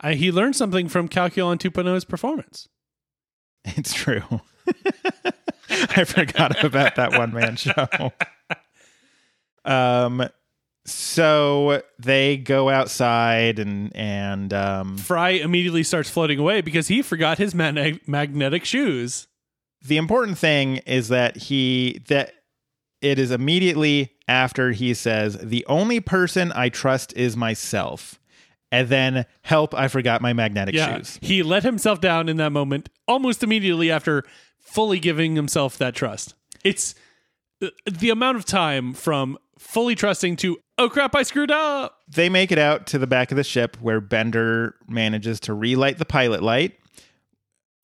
I, he learned something from Calculon 2.0's performance. [laughs] It's true. [laughs] [laughs] I forgot about that one man show. Um, so they go outside and and um, Fry immediately starts floating away because he forgot his mag- magnetic shoes. the important thing is that he that it is immediately after he says the only person I trust is myself, and then help I forgot my magnetic Yeah, shoes. he let himself down in that moment almost immediately after fully giving himself that trust. It's uh, the amount of time from fully trusting to oh crap, I screwed up. They make it out to the back of the ship where Bender manages to relight the pilot light.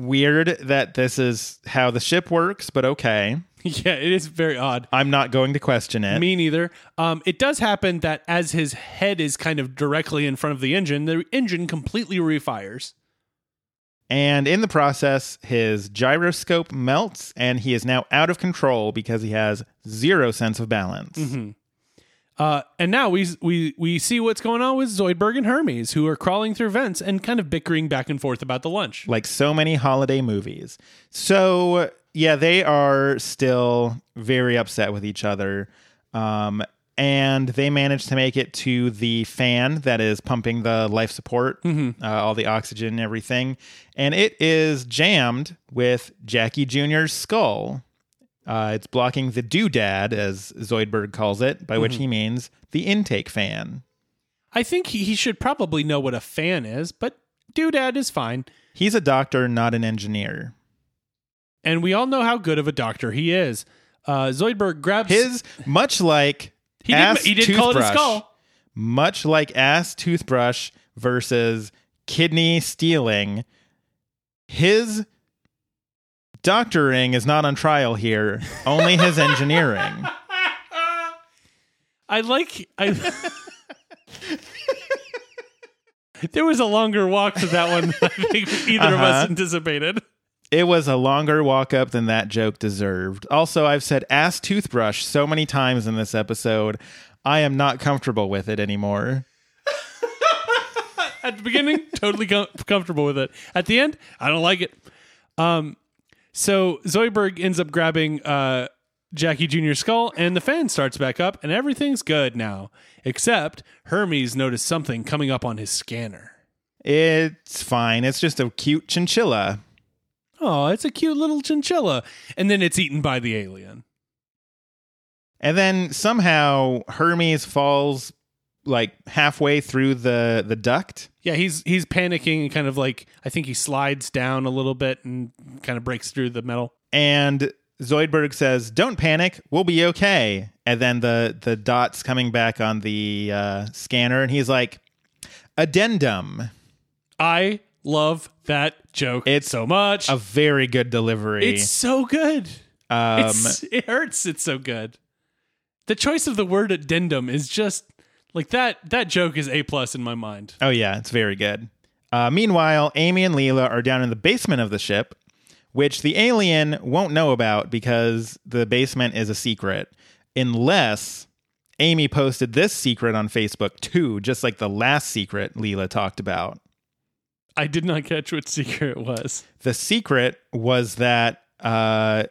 Weird that this is how the ship works, but okay. [laughs] yeah, it is very odd. I'm not going to question it. Me neither. Um, it does happen that as his head is kind of directly in front of the engine, the engine completely refires. And in the process, his gyroscope melts and he is now out of control because he has zero sense of balance. Uh, and now we we we see what's going on with Zoidberg and Hermes, who are crawling through vents and kind of bickering back and forth about the lunch. Like so many holiday movies. So, yeah, they are still very upset with each other. Um, and they manage to make it to the fan that is pumping the life support, uh, all the oxygen and everything. And it is jammed with Jackie Jr.'s skull. Uh, it's blocking the doodad, as Zoidberg calls it, by which he means the intake fan. I think he, he should probably know what a fan is, but Doodad is fine. He's a doctor, not an engineer. And we all know how good of a doctor he is. Uh, Zoidberg grabs His, much like He did- he did call it a skull. much like ass toothbrush versus kidney stealing, his doctoring is not on trial here, only his [laughs] engineering. I like I. there was a longer walk to that one I think [laughs] either of us Uh-huh. anticipated. It was a longer walk up than that joke deserved. Also, I've said ass toothbrush so many times in this episode, I am not comfortable with it anymore. [laughs] At the beginning, totally com- comfortable with it. At the end, I don't like it. Um, so Zoidberg ends up grabbing uh, Jackie Jr.'s skull, and the fan starts back up, and everything's good now. Except Hermes noticed something coming up on his scanner. It's fine. It's just a cute chinchilla. Oh, it's a cute little chinchilla. And then it's eaten by the alien. And then somehow Hermes falls like halfway through the the duct. Yeah, he's he's panicking and kind of like I think he slides down a little bit and kind of breaks through the metal. And Zoidberg says, "Don't panic, we'll be okay." And then the the dots coming back on the uh, scanner, and he's like, "Addendum." I love that joke It's so much. A very good delivery. it's so good. um, It's, it hurts. It's so good. The choice of the word addendum is just like that. That joke is a plus in my mind. oh yeah, it's very good. Uh, meanwhile, Amy and Leela are down in the basement of the ship, which the alien won't know about because the basement is a secret, unless Amy posted this secret on Facebook too, just like the last secret Leela talked about. I did not catch what secret it was. The secret was that uh,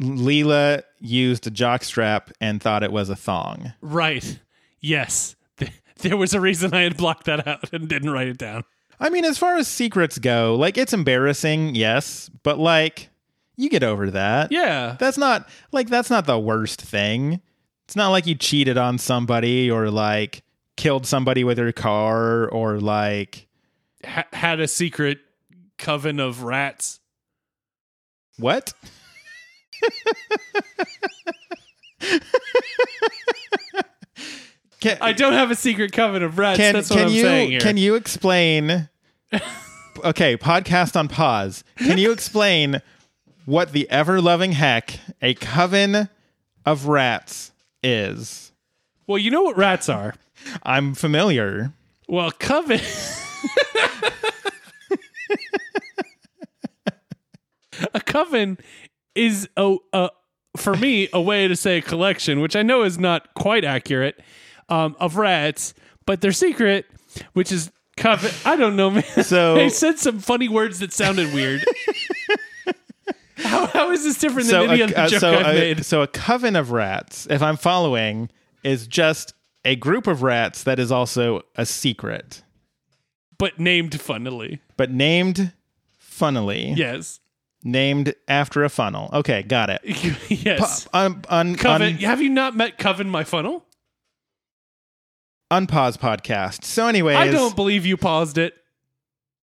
Leela used a jockstrap and thought it was a thong. Right. Yes. There was a reason I had blocked that out and didn't write it down. I mean, as far as secrets go, like it's embarrassing, yes, but like you get over that. Yeah. That's not like that's not the worst thing. It's not like you cheated on somebody or like killed somebody with your car or like Ha- had a secret coven of rats. what? [laughs] can, I don't have a secret coven of rats. can, That's what can I'm you saying here. can you explain [laughs] Okay, podcast on pause. Can you explain what the ever loving heck a coven of rats is. Well, you know what rats are. I'm familiar. Well, coven. [laughs] a coven is a, a for me a way to say a collection, which I know is not quite accurate, um, of rats, but their secret, which is coven. I don't know, man. So- [laughs] I said some funny words that sounded weird. [laughs] how, how is this different So than any a, other uh, joke so, I've a, made? so a coven of rats, if I'm following, is just a group of rats that is also a secret, But named funnily. but named funnily. Yes. Named after a funnel. Okay, got it. [laughs] yes. Un, un, Coven. un- Have you not met Coven My Funnel? unpause podcast. So, anyways, I don't believe you paused it.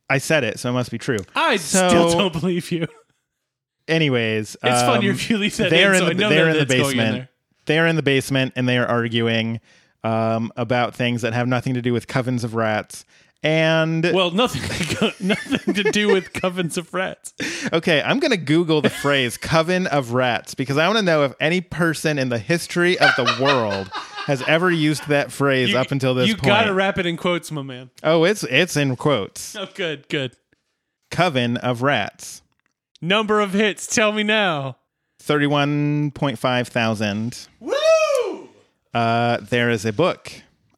I said it, so it must be true. I So- still don't believe you. Anyways, It's um, funnier if you leave that they're in, in so the, they're in the it's going in basement. They're in the basement and they are arguing um, about things that have nothing to do with covens of rats. And Well, nothing, [laughs] nothing to do with covens of rats. okay, I'm going to Google the phrase coven of rats because I want to know if any person in the history of the world has ever used that phrase You- up until this you point. gotta wrap it in quotes, my man. oh, it's it's in quotes. Oh, good, good. Coven of rats. Number of hits. Tell me now. 31.5 thousand. Woo! Uh, there is a book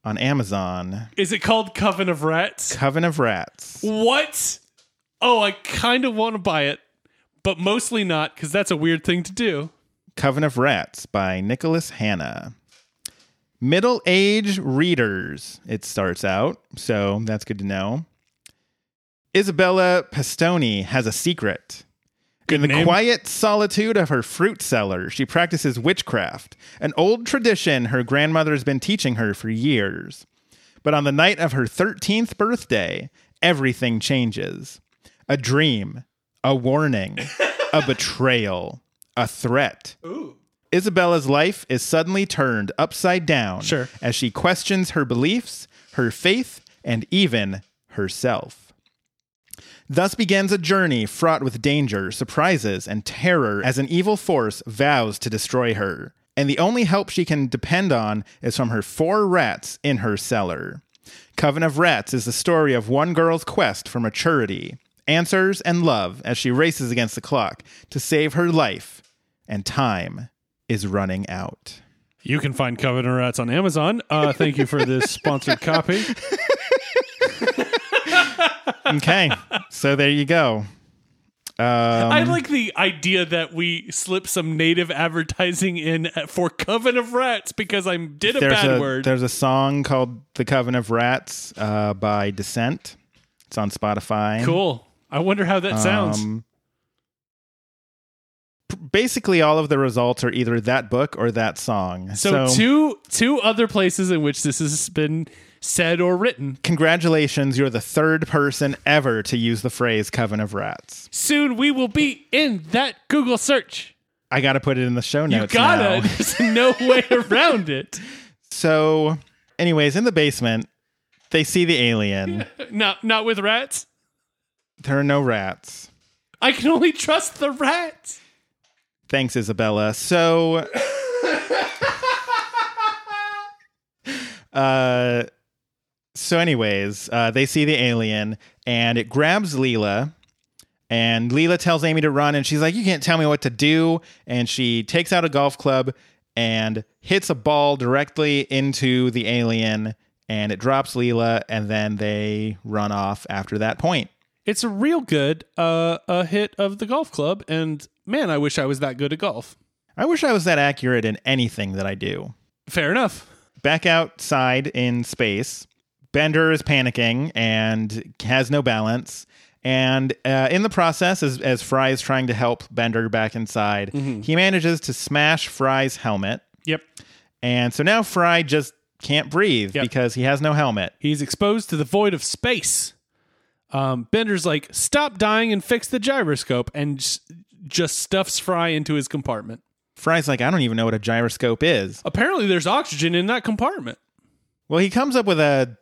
on Amazon, Is it called Coven of Rats? Coven of Rats. What? Oh, I kind of want to buy it, but mostly not because that's a weird thing to do. Coven of Rats by Nicholas Hanna. Middle age readers, it starts out, so that's good to know. Isabella Pastoni has a secret. In the name. quiet solitude of her fruit cellar, she practices witchcraft, an old tradition her grandmother has been teaching her for years. But on the night of her 13th birthday, everything changes. A dream, a warning, a [laughs] betrayal, a threat. Isabella's life is suddenly turned upside down Sure. as she questions her beliefs, her faith, and even herself. Thus begins a journey fraught with danger, surprises, and terror as an evil force vows to destroy her. And the only help she can depend on is from her four rats in her cellar. Coven of Rats is the story of one girl's quest for maturity, answers, and love as she races against the clock to save her life, and time is running out. You can find Coven of Rats on Amazon. Uh, thank you for this sponsored copy. [laughs] Okay, so there you go. I Um, like the idea that we slip some native advertising in for Coven of Rats because I did a bad a word. there's a song called "The Coven of Rats" uh, by Descent. It's on Spotify. Cool. I wonder how that sounds. Um, basically, all of the results are either that book or that song. so, two two other places in which this has been said or written. congratulations, you're the third person ever to use the phrase "Coven of Rats." Soon we will be in that Google search. I got to put it in the show notes. You gotta. now. [laughs] There's no way around it. So, anyways, in the basement, they see the alien. [laughs] Not not with rats. There are no rats. I can only trust the rats. Thanks, Isabella. So, [laughs] uh, so anyways, uh, they see the alien and it grabs Leela. And Leela tells Amy to run, and she's like, You can't tell me what to do. And she takes out a golf club and hits a ball directly into the alien, and it drops Leela, and then they run off after that point. It's a real good uh, a hit of the golf club, and man, I wish I was that good at golf. I wish I was that accurate in anything that I do. Fair enough. back outside in space, Bender is panicking and has no balance. And uh, in the process, as, as Fry is trying to help Bender back inside, he manages to smash Fry's helmet. Yep. And so now Fry just can't breathe Yep. because he has no helmet. He's exposed to the void of space. Um, Bender's like, stop dying and fix the gyroscope, and just stuffs Fry into his compartment. Fry's like, I don't even know what a gyroscope is. Apparently, there's oxygen in that compartment. Well, he comes up with a.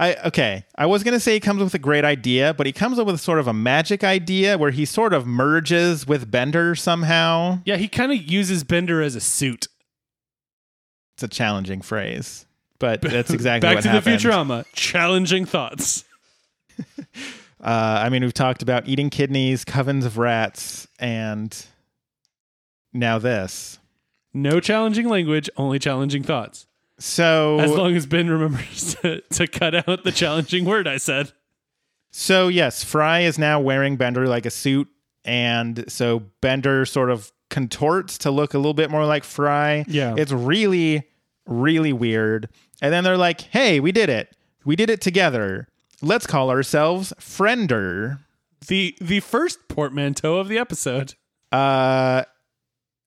I okay. I was gonna say he comes with a great idea, but he comes up with sort of a magic idea where he sort of merges with Bender somehow. Yeah, he kind of uses Bender as a suit. It's a challenging phrase, but [laughs] that's exactly Back what to happened. the Futurama. Challenging thoughts. [laughs] Uh, I mean, we've talked about eating kidneys, covens of rats, and now this. No challenging language, only challenging thoughts. So As long as Ben remembers [laughs] to, to cut out the challenging word I said. So yes, Fry is now wearing Bender like a suit, and so Bender sort of contorts to look a little bit more like Fry. Yeah. it's really, really weird. And then they're like, "Hey, we did it! We did it together. Let's call ourselves Friender." The the first portmanteau of the episode. Uh,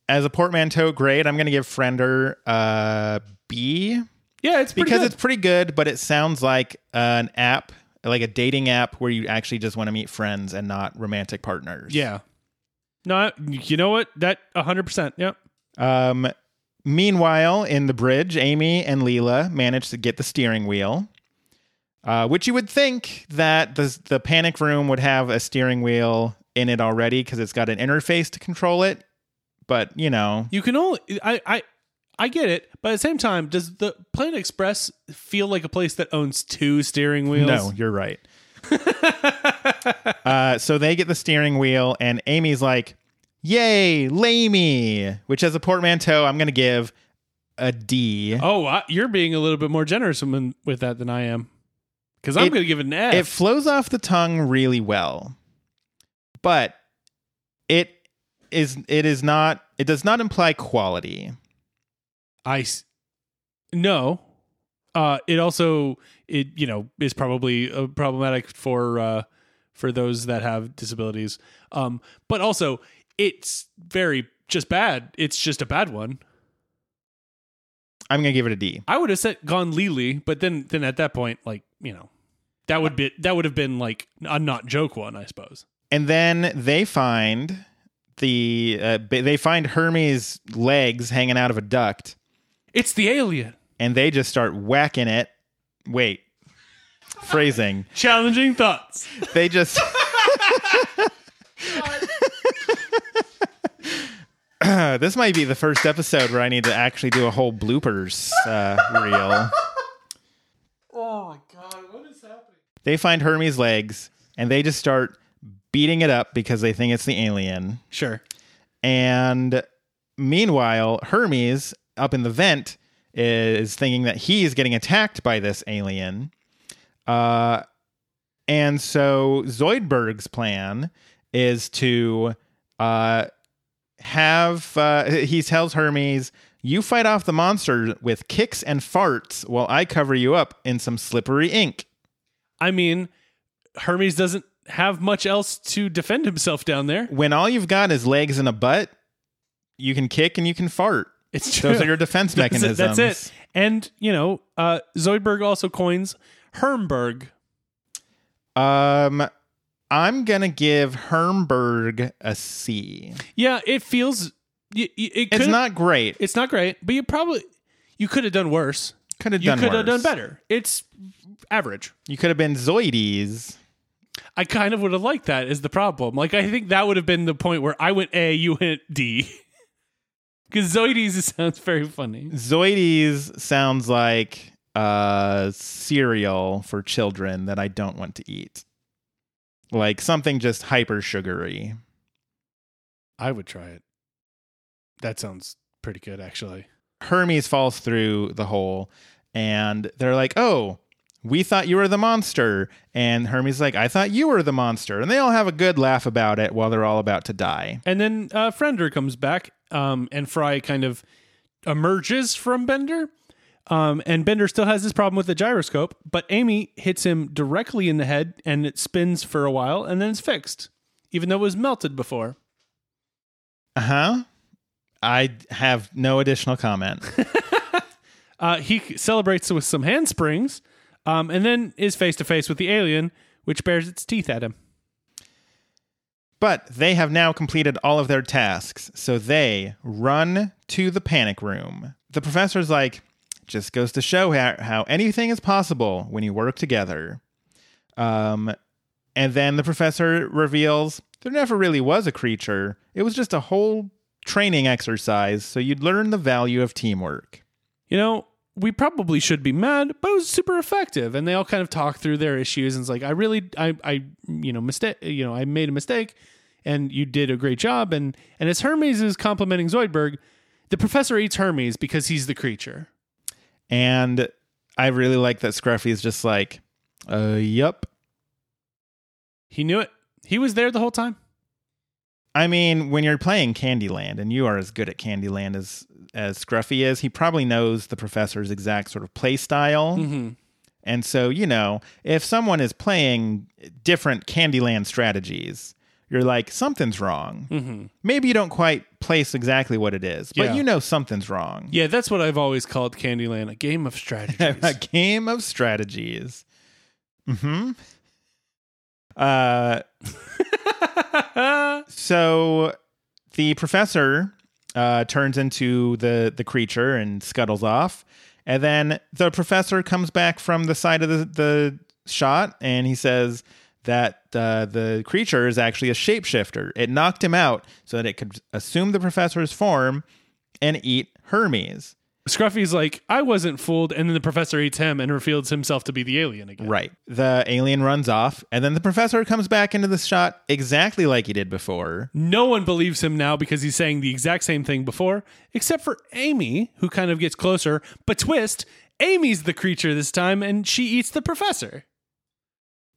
as a portmanteau grade, I'm going to give Friender uh B Yeah, it's pretty because good. it's pretty good, but it sounds like an app, like a dating app where you actually just want to meet friends and not romantic partners. yeah. No, you know what? That 100%. Yep. Um, meanwhile, in the bridge, Amy and Leela manage to get the steering wheel, uh, which you would think that the the panic room would have a steering wheel in it already because it's got an interface to control it. But you know, You can only I I I get it, but at the same time, does the Planet Express feel like a place that owns two steering wheels? no, you're right. [laughs] uh, so they get the steering wheel, and Amy's like, "Yay, Lamey!" Which, as a portmanteau, I'm going to give a D. Oh, I, you're being a little bit more generous with that than I am. Because I'm going to give it an F. It flows off the tongue really well, but it is it is not it does not imply quality. I s- no. Uh, it also it you know is probably uh, problematic for uh, for those that have disabilities. Um, but also it's very just bad. It's just a bad one. I'm gonna give it a D. I would have said gone Lily, but then then at that point, like you know, that would be that would have been like a not joke one, I suppose. And then they find the uh, they find Hermes' legs hanging out of a duct, It's the alien. and they just start whacking it. Wait, phrasing. [laughs] Challenging thoughts. They just. [laughs] [clears throat] this might be the first episode where I need to actually do a whole bloopers uh, reel. Oh my god, what is happening? They find Hermes' legs and they just start beating it up because they think it's the alien. Sure. And meanwhile, Hermes up in the vent is thinking that he's getting attacked by this alien. Uh, and so Zoidberg's plan is to uh, have, uh, he tells Hermes, you fight off the monster with kicks and farts while I cover you up in some slippery ink. I mean, Hermes doesn't have much else to defend himself down there. When all you've got is legs and a butt, you can kick and you can fart. It's true. Those are your defense [laughs] That's it- mechanisms. That's it. And you know, uh, Zoidberg also coins Hermberg. Um, I'm gonna give Hermberg a C. Yeah, it feels. y- It It's not great. It's not great, but you probably you could have done worse. Could have done. You could have done better. It's average. You could have been Zoides. I kind of would have liked that. Is the problem? Like I think that would have been the point where I went A, you went D. [laughs] Because Zoides sounds very funny. Zoides sounds like uh cereal for children that I don't want to eat. Like something just hyper sugary. I would try it. That sounds pretty good, actually. Hermes falls through the hole and they're like, "Oh, we thought you were the monster." And Hermes is like, "I thought you were the monster." And they all have a good laugh about it while they're all about to die. And then uh, Frender comes back, um, and Fry kind of emerges from Bender. Um, and Bender still has this problem with the gyroscope, but Amy hits him directly in the head, and it spins for a while, and then it's fixed, even though it was melted before. Uh-huh. I have no additional comment. [laughs] Uh, he celebrates with some handsprings, um, and then is face to face with the alien, which bares its teeth at him. But they have now completed all of their tasks, so they run to the panic room. The professor's like, just goes to show how, how anything is possible when you work together. Um, and then the professor reveals there never really was a creature. It was just a whole training exercise, so you'd learn the value of teamwork. You know, we probably should be mad, but it was super effective. And they all kind of talk through their issues. And it's like, I really, I, I, you know, mistake, you know, I made a mistake, and you did a great job. And and as Hermes is complimenting Zoidberg, the professor eats Hermes because he's the creature. And I really like that Scruffy is just like, uh, yup. He knew it. He was there the whole time. I mean, when you're playing Candyland and you are as good at Candyland as as Scruffy is, he probably knows the professor's exact sort of play style. Mm-hmm. And so, you know, if someone is playing different Candyland strategies, you're like, something's wrong. Mm-hmm. Maybe you don't quite place exactly what it is, but Yeah. you know something's wrong. Yeah, that's what I've always called Candyland a game of strategies. [laughs] a game of strategies. Hmm. Uh. [laughs] so the professor uh, turns into the the creature and scuttles off, and then the professor comes back from the side of the the shot, and he says that uh, the creature is actually a shapeshifter. It knocked him out so that it could assume the professor's form and eat Hermes. Scruffy's like, I wasn't fooled, and then the professor eats him and reveals himself to be the alien again. Right. The alien runs off, and then the professor comes back into the shot exactly like he did before. No one believes him now because he's saying the exact same thing before, except for Amy, who kind of gets closer. But twist, Amy's the creature this time, and she eats the professor.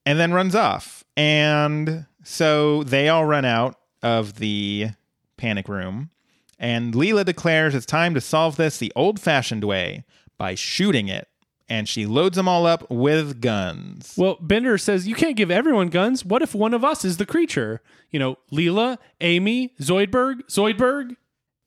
and then runs off. And so they all run out of the panic room. And Leela declares it's time to solve this the old fashioned way by shooting it. And she loads them all up with guns. Well, Bender says, You can't give everyone guns. What if one of us is the creature? You know, Leela, Amy, Zoidberg, Zoidberg.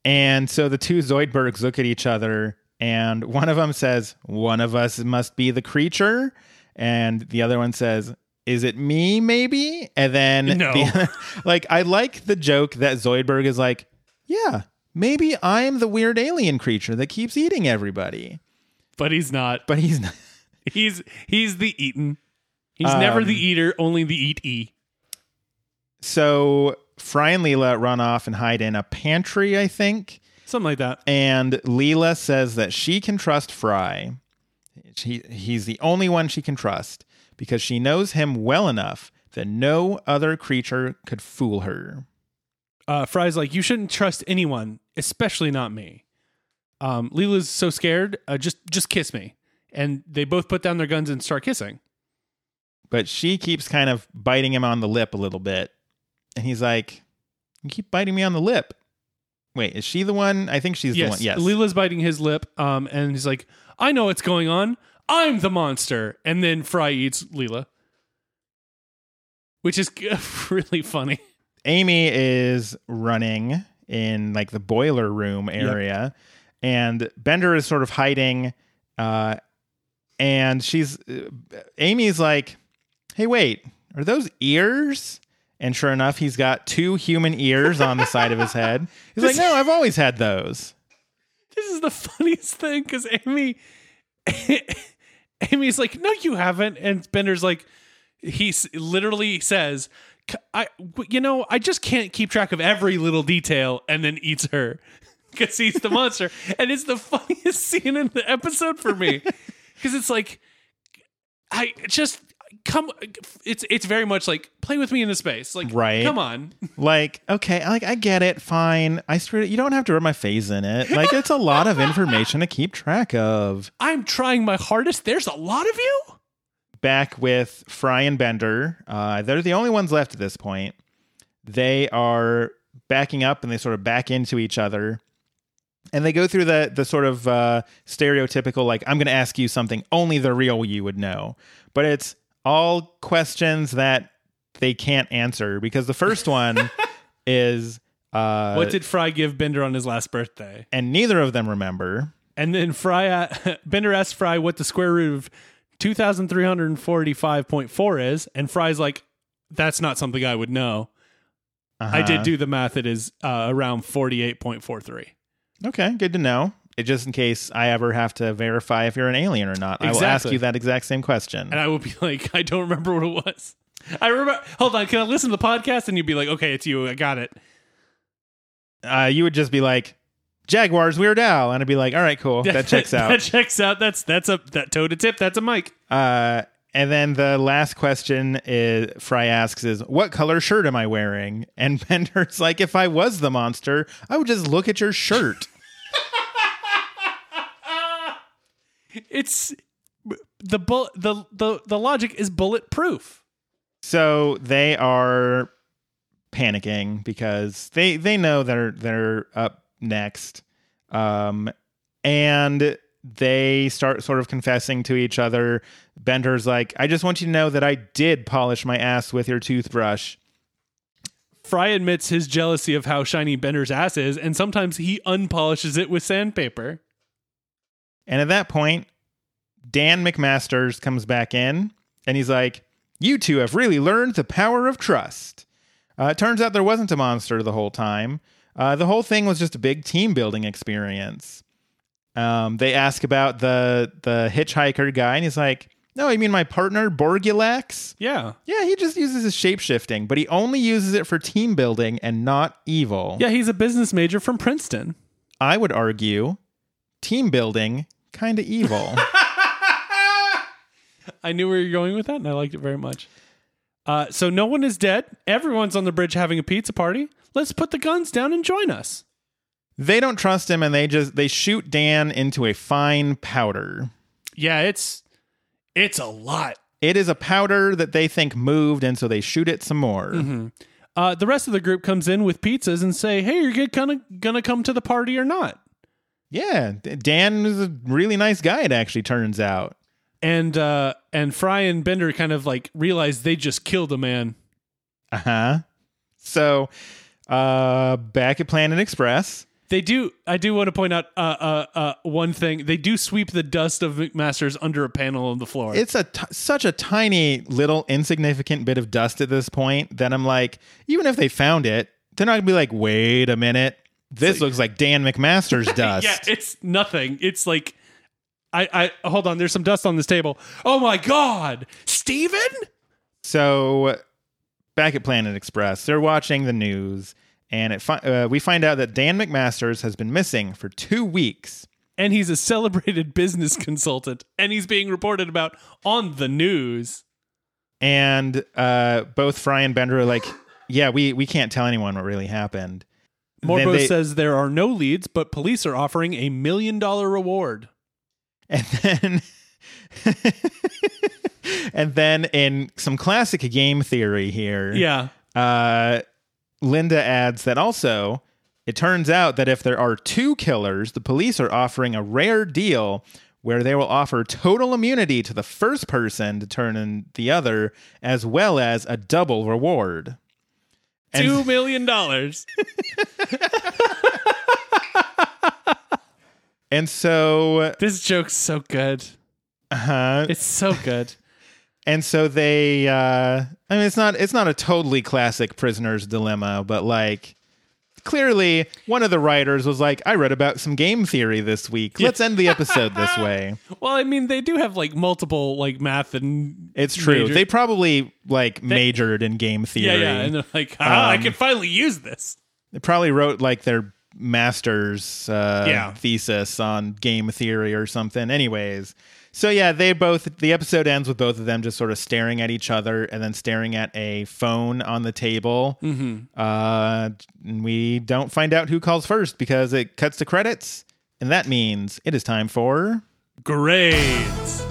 And so the two Zoidbergs look at each other, and one of them says, One of us must be the creature. And the other one says, Is it me, maybe? And then, No. the- [laughs] like, I like the joke that Zoidberg is like, Yeah, maybe I'm the weird alien creature that keeps eating everybody. But he's not. But he's not. [laughs] He's he's the eaten. He's never Um, the eater, only the eat e. So Fry and Leela run off and hide in a pantry, I think. Something like that. And Leela says that she can trust Fry. She, he's the only one she can trust because she knows him well enough that no other creature could fool her. Uh, Fry's like, you shouldn't trust anyone, especially not me. Um, Leela's so scared. Uh, just just kiss me. And they both put down their guns and start kissing. But she keeps kind of biting him on the lip a little bit. And he's like, You keep biting me on the lip. Wait, is she the one? I think she's the yes, one. Yes. Leela's biting his lip. Um, and he's like, I know what's going on. I'm the monster. And then Fry eats Leela, which is [laughs] really funny. Amy is running in like the boiler room area, and Bender is sort of hiding. Uh, and she's uh, Amy's like, "Hey, wait, are those ears?" And sure enough, he's got two human ears on the side of his head. [laughs] He's like, "No, I've always had those." This is the funniest thing because Amy, [laughs] Amy's like, no, you haven't, and Bender's like, he literally says, "C- I, you know, I just can't keep track of every little detail, and then eats her [laughs] because he's the monster, and it's the [laughs] funniest scene in the episode for me [laughs] because it's like, I just come, it's it's very much like play with me in the space, like, Right. Come on, Like, okay, like I get it, fine. I screwed it you don't have to rub my face in it. Like, it's a lot of information to keep track of. I'm trying my hardest. There's a lot of you. Back with Fry and Bender. Uh, they're the only ones left at this point. They are backing up and they sort of back into each other. And they go through the the sort of uh, stereotypical like I'm going to ask you something only the real you would know, but it's all questions that they can't answer because the first one [laughs] is uh, What did Fry give Bender on his last birthday? and neither of them remember. And then Fry [laughs] Bender asks Fry what the square root of 2345.4 is, and Fry's like, "That's not something I would know." I Uh-huh. did do the math. It is uh, around 48.43. Okay, good to know. just in case I ever have to verify if you're an alien or not. I will ask you that exact same question. And I will be [laughs] like, I don't remember what it was. I remember. Hold on, can I listen to the podcast? And you'd be like, okay, it's you. I got it. Uh, you would just be like, Jaguars, Weird Al. And I'd be like, all right, cool. That [laughs] checks out. that checks out. That's that's a that toe to tip. That's a mic. Uh, and then the last question is Fry asks is what color shirt am I wearing? And [laughs] Bender's like, if I was the monster, I would just look at your shirt. [laughs] It's the bull. The the the logic is bulletproof. so they are panicking because they they know they're they're up next. Um, and they start sort of confessing to each other. Bender's like, I just want you to know that I did polish my ass with your toothbrush. Fry admits his jealousy of how shiny Bender's ass is, and sometimes he unpolishes it with sandpaper. And at that point, Dan McMasters comes back in and he's like, You two have really learned the power of trust. Uh, it turns out there wasn't a monster the whole time. Uh, the whole thing was just a big team building experience. Um, they ask about the the hitchhiker guy, and he's like, No, you mean my partner, Borgulax? Yeah. Yeah, he just uses his shape shifting, but he only uses it for team building and not evil. Yeah, he's a business major from Princeton. I would argue team building, kind of evil. [laughs] I knew where you're going with that, and I liked it very much. Uh, so no one is dead. Everyone's on the bridge having a pizza party. Let's put the guns down and join us. they don't trust him and they just they shoot Dan into a fine powder. Yeah, it's it's a lot. It is a powder that they think moved and so they shoot it some more. Uh, the rest of the group comes in with pizzas and say, "Hey, you're gonna gonna come to the party or not?" Yeah, Dan is a really nice guy it actually turns out. And uh, and Fry and Bender kind of like realize they just killed a man. Uh-huh. So, uh back at Planet Express, They do. I do want to point out uh, uh, uh, one thing. They do sweep the dust of McMaster's under a panel on the floor. it's a t- such a tiny little insignificant bit of dust at this point that I'm like, even if they found it, they're not going to be like, "Wait a minute. This looks like Dan McMaster's [laughs] dust." Yeah, it's nothing. It's like I I hold on, there's some dust on this table. Oh my god. Steven? So, back at Planet Express, they're watching the news, and it fi- uh, we find out that Dan McMasters has been missing for two weeks. And he's a celebrated [laughs] business consultant and he's being reported about on the news. And uh, both Fry and Bender are like, "Yeah, we we can't tell anyone what really happened." Morbo they- says there are no leads, but police are offering a million dollar reward. And then, [laughs] and then in some classic game theory here, Yeah. uh, Linda adds that also it turns out that if there are two killers, the police are offering a rare deal where they will offer total immunity to the first person to turn in the other, as well as a double reward. And- Two million dollars. [laughs] And so, this joke's so good. Uh-huh. It's so good. And so they. Uh, I mean, it's not it's not a totally classic prisoner's dilemma, but like. Clearly, one of the writers was like, I read about some game theory this week. Let's end the episode this [laughs] way. Well, I mean, they do have like multiple like math and It's true. major- They probably like majored in game theory. yeah, yeah. and they're like, ah, I Um, can finally use this. They probably wrote like their master's uh, Yeah. thesis on game theory or something. Anyways, so yeah, they both. The episode ends with both of them just sort of staring at each other and then staring at a phone on the table. Mm-hmm. Uh, and we don't find out who calls first because it cuts to credits, and that means it is time for. Grades.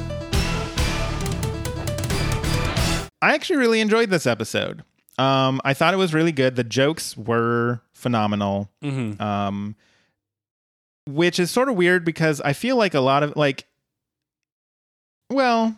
I actually really enjoyed this episode. Um, I thought it was really good. The jokes were phenomenal. Mm-hmm. Um, which is sort of weird because I feel like a lot of like, well,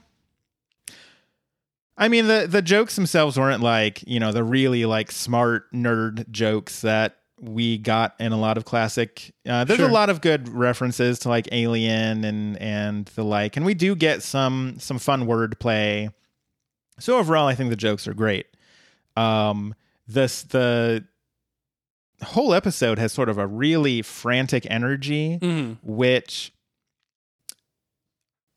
I mean the the jokes themselves weren't like you know the really like smart nerd jokes that we got in a lot of classic. Uh, there's Sure. a lot of good references to like Alien and and the like, and we do get some some fun wordplay. So overall, I think the jokes are great. Um, this the whole episode has sort of a really frantic energy, which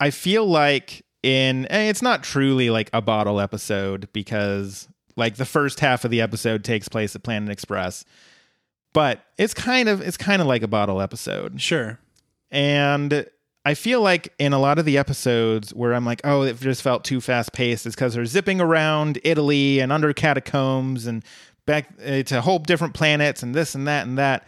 I feel like in eh, it's not truly like a bottle episode because like the first half of the episode takes place at Planet Express, but it's kind of it's kind of like a bottle episode. Sure. And I feel like in a lot of the episodes where I'm like, oh, it just felt too fast paced, is because they're zipping around Italy and under catacombs and back uh, to whole different planets and this and that and that.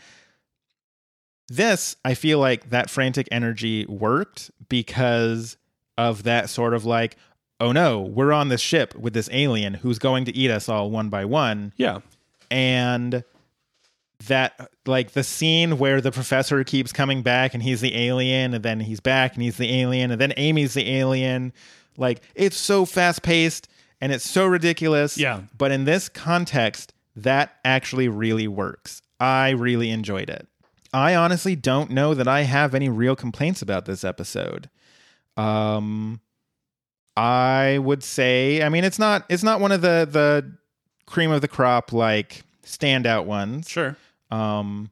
This, I feel like that frantic energy worked because of that sort of like, oh no, we're on this ship with this alien who's going to eat us all one by one. Yeah. and that like the scene where the professor keeps coming back and he's the alien and then he's back and he's the alien and then Amy's the alien. Like it's so fast paced and it's so ridiculous. Yeah. but in this context that actually really works. I really enjoyed it i honestly don't know that i have any real complaints about this episode um i would say i mean it's not it's not one of the the cream of the crop like standout ones Sure. um,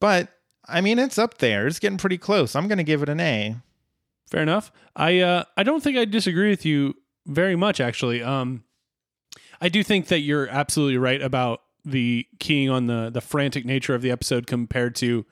but I mean, it's up there. It's getting pretty close. I'm going to give it an A. Fair enough. I uh, I don't think I disagree with you very much actually. Um, I do think that you're absolutely right about the keying on the the frantic nature of the episode compared to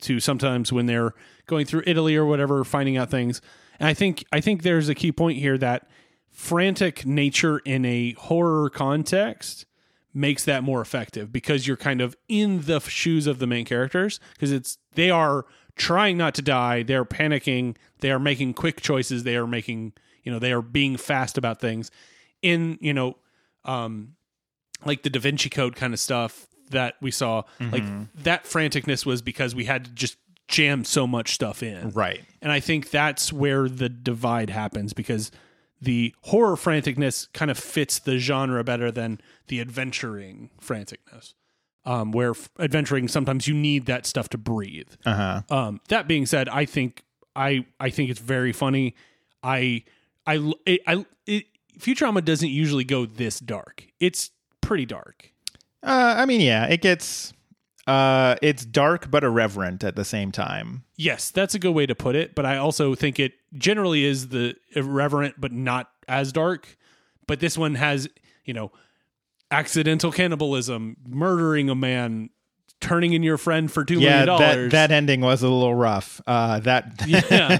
to sometimes when they're going through Italy or whatever, finding out things. And I think I think there's a key point here that frantic nature in a horror context makes that more effective because you're kind of in the shoes of the main characters because it's they are trying not to die. They're panicking. They are making quick choices. They are making you know they are being fast about things. In you know um like the da vinci code kind of stuff that we saw like that franticness was because we had to just jam so much stuff in Right. and I think that's where the divide happens because the horror franticness kind of fits the genre better than the adventuring franticness. Um, where f- adventuring sometimes you need that stuff to breathe. Uh huh. Um, that being said, I think I I think it's very funny. I I I it, Futurama doesn't usually go this dark. It's pretty dark. Uh, I mean, yeah, it gets. Uh, it's dark but irreverent at the same time. Yes, that's a good way to put it. But I also think it generally is the irreverent, but not as dark. But this one has, you know, accidental cannibalism, murdering a man, turning in your friend for two Yeah, million that dollars. that ending was a little rough. Uh, that [laughs] yeah.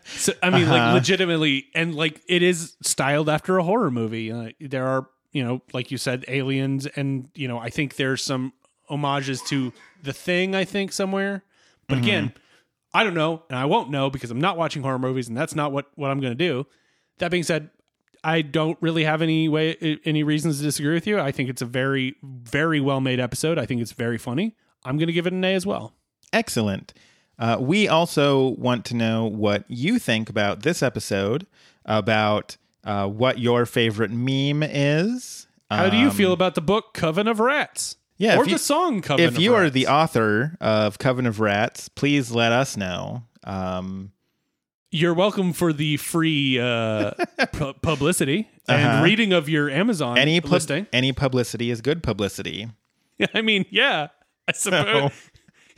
[laughs] So I mean, Uh-huh. like legitimately, and like it is styled after a horror movie. Uh, there are, you know, like you said, aliens, and you know, I think there's some homages to the thing. I think somewhere, but Mm-hmm. again, I don't know, and I won't know because I'm not watching horror movies, and that's not what what I'm going to do. That being said. I don't really have any way any reasons to disagree with you. I think it's a very very well made episode. I think it's very funny. I'm going to give it an A as well. Excellent. Uh, we also want to know what you think about this episode, about uh, what your favorite meme is. How do you feel about the book Coven of Rats? Um, yeah, or if you- the song Coven if you are the author of Coven of Rats, please let us know. Um, You're welcome for the free uh, [laughs] pu- publicity and Uh-huh. reading of your Amazon any pub- listing. any publicity is good publicity. [laughs] I mean, yeah, I suppose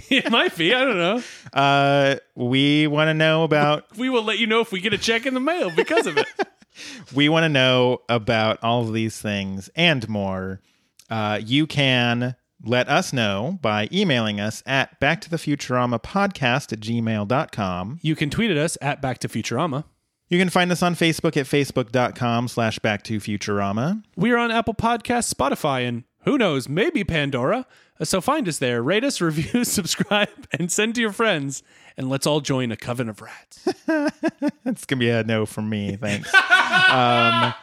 [laughs] it might be. I don't know. Uh, we want to know about [laughs] We will let you know if we get a check in the mail because of it. [laughs] we want to know about all of these things and more. Uh, you can let us know by emailing us at backtothefuturama podcast at gmail.com. You can tweet at us at Back to Futurama. You can find us on Facebook at facebook.com slash backtofuturama. We are on Apple Podcasts, Spotify, and who knows, maybe Pandora. So find us there, rate us, [laughs] review, subscribe, and send to your friends, and let's all join a coven of rats. [laughs] It's to be a no from me. Thanks. um,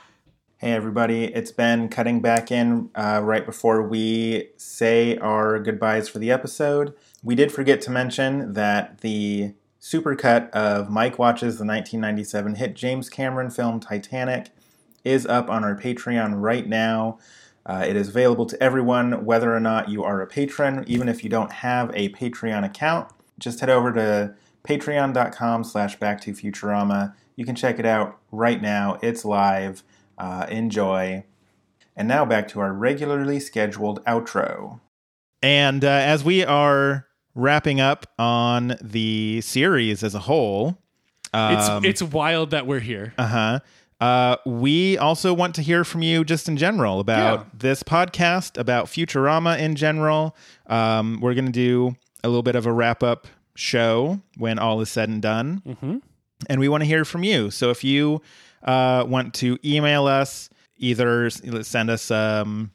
hey, everybody. It's Ben cutting back in uh, right before we say our goodbyes for the episode. We did forget to mention that the supercut of Mike Watches the 1997 hit James Cameron film Titanic is up on our Patreon right now. Uh, it is available to everyone, whether or not you are a patron, even if you don't have a Patreon account. Just head over to patreon.com slash back to Futurama. You can check it out right now. It's live. Uh, enjoy. And now back to our regularly scheduled outro. And uh, as we are wrapping up on the series as a whole, It's um, it's wild that we're here. uh-huh, uh, we also want to hear from you just in general about Yeah. this podcast, about Futurama in general. Um, we're going to do a little bit of a wrap up show when all is said and done. Mm-hmm. and we want to hear from you. So if you uh, want to email us, either send us um,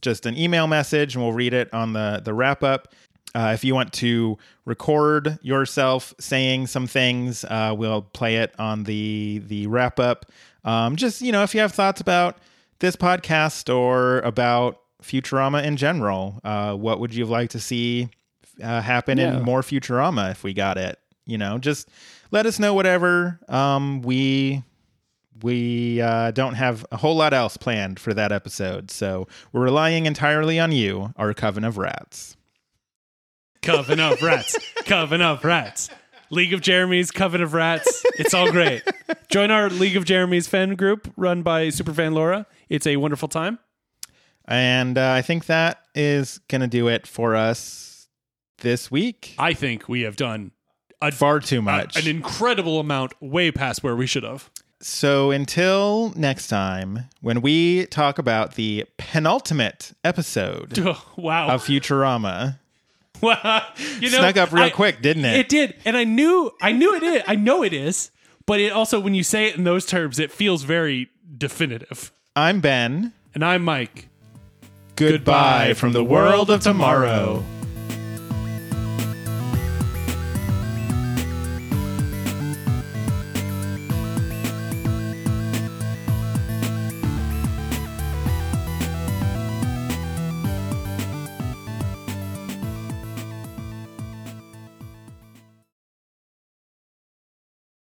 just an email message and we'll read it on the the wrap up. Uh, if you want to record yourself saying some things, uh, we'll play it on the the wrap up. Um, just you know, if you have thoughts about this podcast or about Futurama in general, uh, what would you like to see uh, happen Yeah. in more Futurama if we got it? You know, just let us know whatever. Um, we we uh, don't have a whole lot else planned for that episode, so we're relying entirely on you, our coven of rats. Coven of Rats. [laughs] Coven of Rats. League of Jeremy's Coven of Rats. It's all great. [laughs] Join our League of Jeremy's fan group run by Superfan Laura. It's a wonderful time. And uh, I think that is gonna do it for us this week. I think we have done a, Far too a- much. an incredible amount, way past where we should have. So until next time, when we talk about the penultimate episode [laughs] wow. of Futurama, [laughs] Wow. you know, snuck up real I- quick, didn't it? It did, and I knew, I knew it is. I know it is, but it also, when you say it in those terms, it feels very definitive. I'm Ben. And I'm Mike. Goodbye from the world of tomorrow.